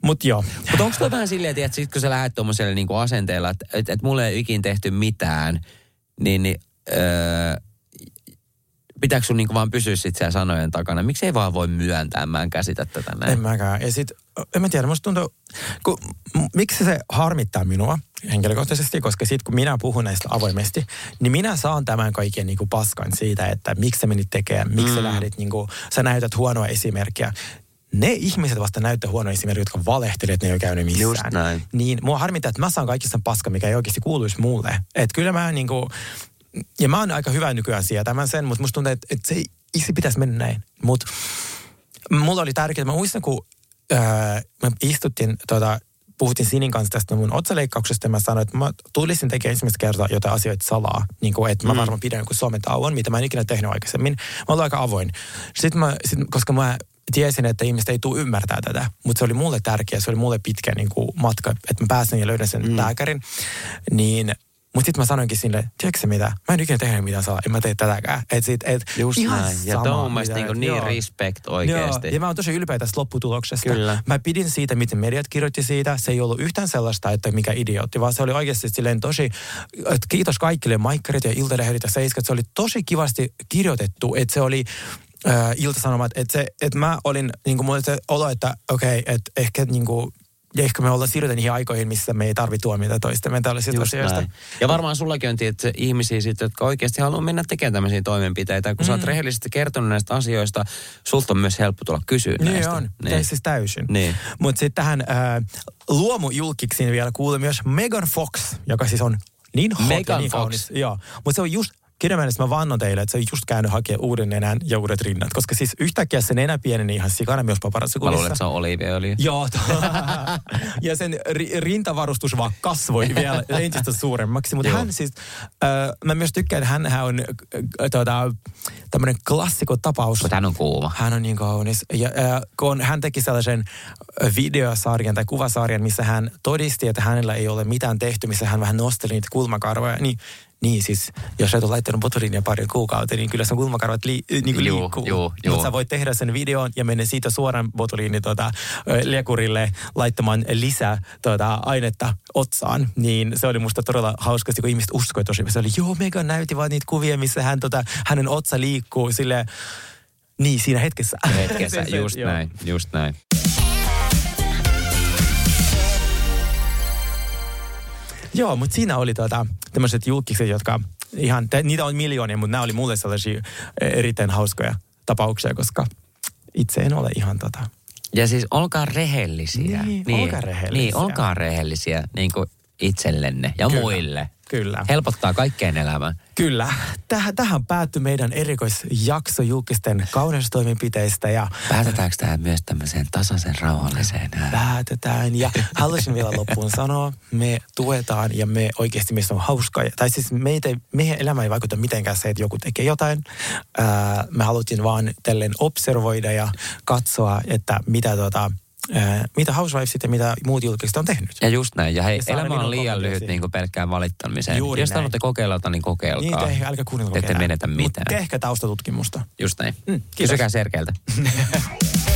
[SPEAKER 1] mut joo.
[SPEAKER 2] Mutta onko toi vähän silleen, että sit kun sä lähdet tuommoiselle niinku asenteella, että et, et mulle ei ikin tehty mitään, niin, niin öö, pitääkö sun niinku vaan pysyä sit siellä sanojen takana? Miksi ei vaan voi myöntää? Mä en käsitä tätä näin.
[SPEAKER 1] En mäkään. Ja sit, en mä tiedä, musta tuntuu, kun, m- miksi se harmittaa minua henkilökohtaisesti, koska sit kun minä puhun näistä avoimesti, niin minä saan tämän kaiken niin kuin paskan siitä, että miksi sä menit tekemään, miksi mm. sä lähdit, niin kuin, sä näytät huonoa esimerkkiä. Ne ihmiset vasta näyttää huonoa esimerkkiä, jotka valehtelevat, että ne ei ole käynyt missään.
[SPEAKER 2] Just näin.
[SPEAKER 1] Niin mua harmittaa, että mä saan kaikista sen paskan, mikä ei oikeasti kuuluisi mulle. Että kyllä mä niin kuin, ja mä oon aika hyvä nykyään sietämään sen, mutta musta tuntuu, että, että se ei, se pitäisi mennä näin. Mutta mulla oli tärkeää, mä muistan, kun ää, me istuttiin, tota, puhuttiin Sinin kanssa tästä mun otsaleikkauksesta ja mä sanoin, että mä tulisin tekemään ensimmäistä kertaa jotain asioita salaa. Niin kuin, että mä
[SPEAKER 2] Mm.
[SPEAKER 1] varmaan pidän joku sometauon, mitä mä en ikinä tehnyt aikaisemmin. Mä olin aika avoin. Sitten mä, sit, koska mä tiesin, että ihmiset ei tule ymmärtää tätä, mutta se oli mulle tärkeä, se oli mulle pitkä niin kuin, matka, että mä pääsen ja löydän sen mm. lääkärin, niin Mutta sitten mä sanoinkin sille, tiedätkö mitä? Mä en ikinä tehnyt mitään saa, en mä tee tätäkään. Et sit, et
[SPEAKER 2] Just
[SPEAKER 1] ihan
[SPEAKER 2] näin. Ja
[SPEAKER 1] sama,
[SPEAKER 2] tuo on mun
[SPEAKER 1] mitä-
[SPEAKER 2] niin, niin
[SPEAKER 1] joo.
[SPEAKER 2] respect oikeasti.
[SPEAKER 1] Joo, ja mä oon tosi ylpeä tästä lopputuloksesta.
[SPEAKER 2] Kyllä.
[SPEAKER 1] Mä pidin siitä, miten mediat kirjoitti siitä. Se ei ollut yhtään sellaista, että mikä idiootti, vaan se oli oikeasti silleen tosi, että kiitos kaikille maikkarit ja iltalehdet ja seiskat. Se oli tosi kivasti kirjoitettu, että se oli äh, iltasanomat, että, se, että mä olin, niin kuin mulla oli se olo, että okei, okay, että ehkä niin kuin, ja ehkä me ollaan siirrytä niihin aikoihin, missä me ei tarvitse tuomita toistemme tällaisista asioista.
[SPEAKER 2] näin. Ja varmaan sullakin on tietysti ihmisiä sit, jotka oikeasti haluaa mennä tekemään tämmöisiä toimenpiteitä. Kun mm. sä oot rehellisesti kertonut näistä asioista, sulta on myös helppo tulla kysyä
[SPEAKER 1] Niin
[SPEAKER 2] näistä.
[SPEAKER 1] on, niin. siis täysin.
[SPEAKER 2] Niin.
[SPEAKER 1] Mutta sitten tähän äh, luomujulkiksiin vielä kuului myös Megan Fox, joka siis on niin hot
[SPEAKER 2] Megan
[SPEAKER 1] ja niin
[SPEAKER 2] Fox.
[SPEAKER 1] kaunis. Joo, mutta se on just, kirjaimellisesti mä vannon teille, että se on just käynyt hakemaan uuden nenän ja uudet rinnat. Koska siis yhtäkkiä se nenä pieneni ihan sikana myös
[SPEAKER 2] Mä
[SPEAKER 1] paparazzikuvissa.
[SPEAKER 2] luulen, että se on oliiviöljy.
[SPEAKER 1] Joo, ja sen ri- rintavarustus vaan kasvoi vielä entistä suuremmaksi. Mutta hän siis, äh, mä myös tykkään, että hän, hän on äh, tota, tämmöinen klassikotapaus.
[SPEAKER 2] Mutta hän on kuuma.
[SPEAKER 1] Hän on niin kaunis. Ja, äh, kun hän teki sellaisen videosarjan tai kuvasarjan, missä hän todisti, että hänellä ei ole mitään tehty, missä hän vähän nosteli niitä kulmakarvoja, niin niin siis, jos sä et ole laittanut botuliinia pari kuukautta, niin kyllä sun kulmakarvat li, äh, niin
[SPEAKER 2] Juu,
[SPEAKER 1] liikkuu.
[SPEAKER 2] juu, juu.
[SPEAKER 1] Mutta sä voit tehdä sen videon ja mennä siitä suoraan botuliini tota, ö, lekurille laittamaan lisää tota, ainetta otsaan. Niin se oli musta todella hauskasti, kun ihmiset uskoi tosi. Se oli, joo, Megan näytti vaan niitä kuvia, missä hän, tota, hänen otsa liikkuu sille niin siinä hetkessä.
[SPEAKER 2] Hetkessä, just
[SPEAKER 1] joo.
[SPEAKER 2] näin, just näin.
[SPEAKER 1] Joo, mutta siinä oli tota, tämmöiset julkiset, jotka ihan, te, niitä on miljoonia, mutta nämä oli mulle sellaisia eh, erittäin hauskoja tapauksia, koska itse en ole ihan tota,
[SPEAKER 2] Ja siis olkaa rehellisiä.
[SPEAKER 1] Niin, olkaa rehellisiä.
[SPEAKER 2] Niin, olkaa rehellisiä niin kuin itsellenne ja
[SPEAKER 1] Kyllä.
[SPEAKER 2] muille.
[SPEAKER 1] Kyllä.
[SPEAKER 2] Helpottaa kaikkeen elämään.
[SPEAKER 1] Kyllä. Tähän, tähän päättyi meidän erikoisjakso julkisten kauneustoimenpiteistä ja
[SPEAKER 2] Päätetäänkö tämä myös tämmöiseen tasaisen rauhalliseen
[SPEAKER 1] päätetään. Ja haluaisin vielä loppuun sanoa, me tuetaan ja me oikeasti meistä on hauskaa. Tai siis meitä, meidän elämä ei vaikuta mitenkään se, että joku tekee jotain. Ää, me haluttiin vaan tälleen observoida ja katsoa, että mitä tota, mitä Housewifesit ja mitä muut julkiset on tehnyt.
[SPEAKER 2] Ja just näin. Ja hei,
[SPEAKER 1] Ja
[SPEAKER 2] elämä on liian lyhyt niin kuin pelkkään valittamiseen.
[SPEAKER 1] Juuri
[SPEAKER 2] Jos haluatte kokeilla niin kokeilkaa.
[SPEAKER 1] Niin, te, älkää kuunnelko
[SPEAKER 2] Te ette menetä
[SPEAKER 1] Mut
[SPEAKER 2] mitään.
[SPEAKER 1] Tehkää taustatutkimusta.
[SPEAKER 2] Just näin.
[SPEAKER 1] Mm, kiitos.
[SPEAKER 2] Kysykää Serkeltä.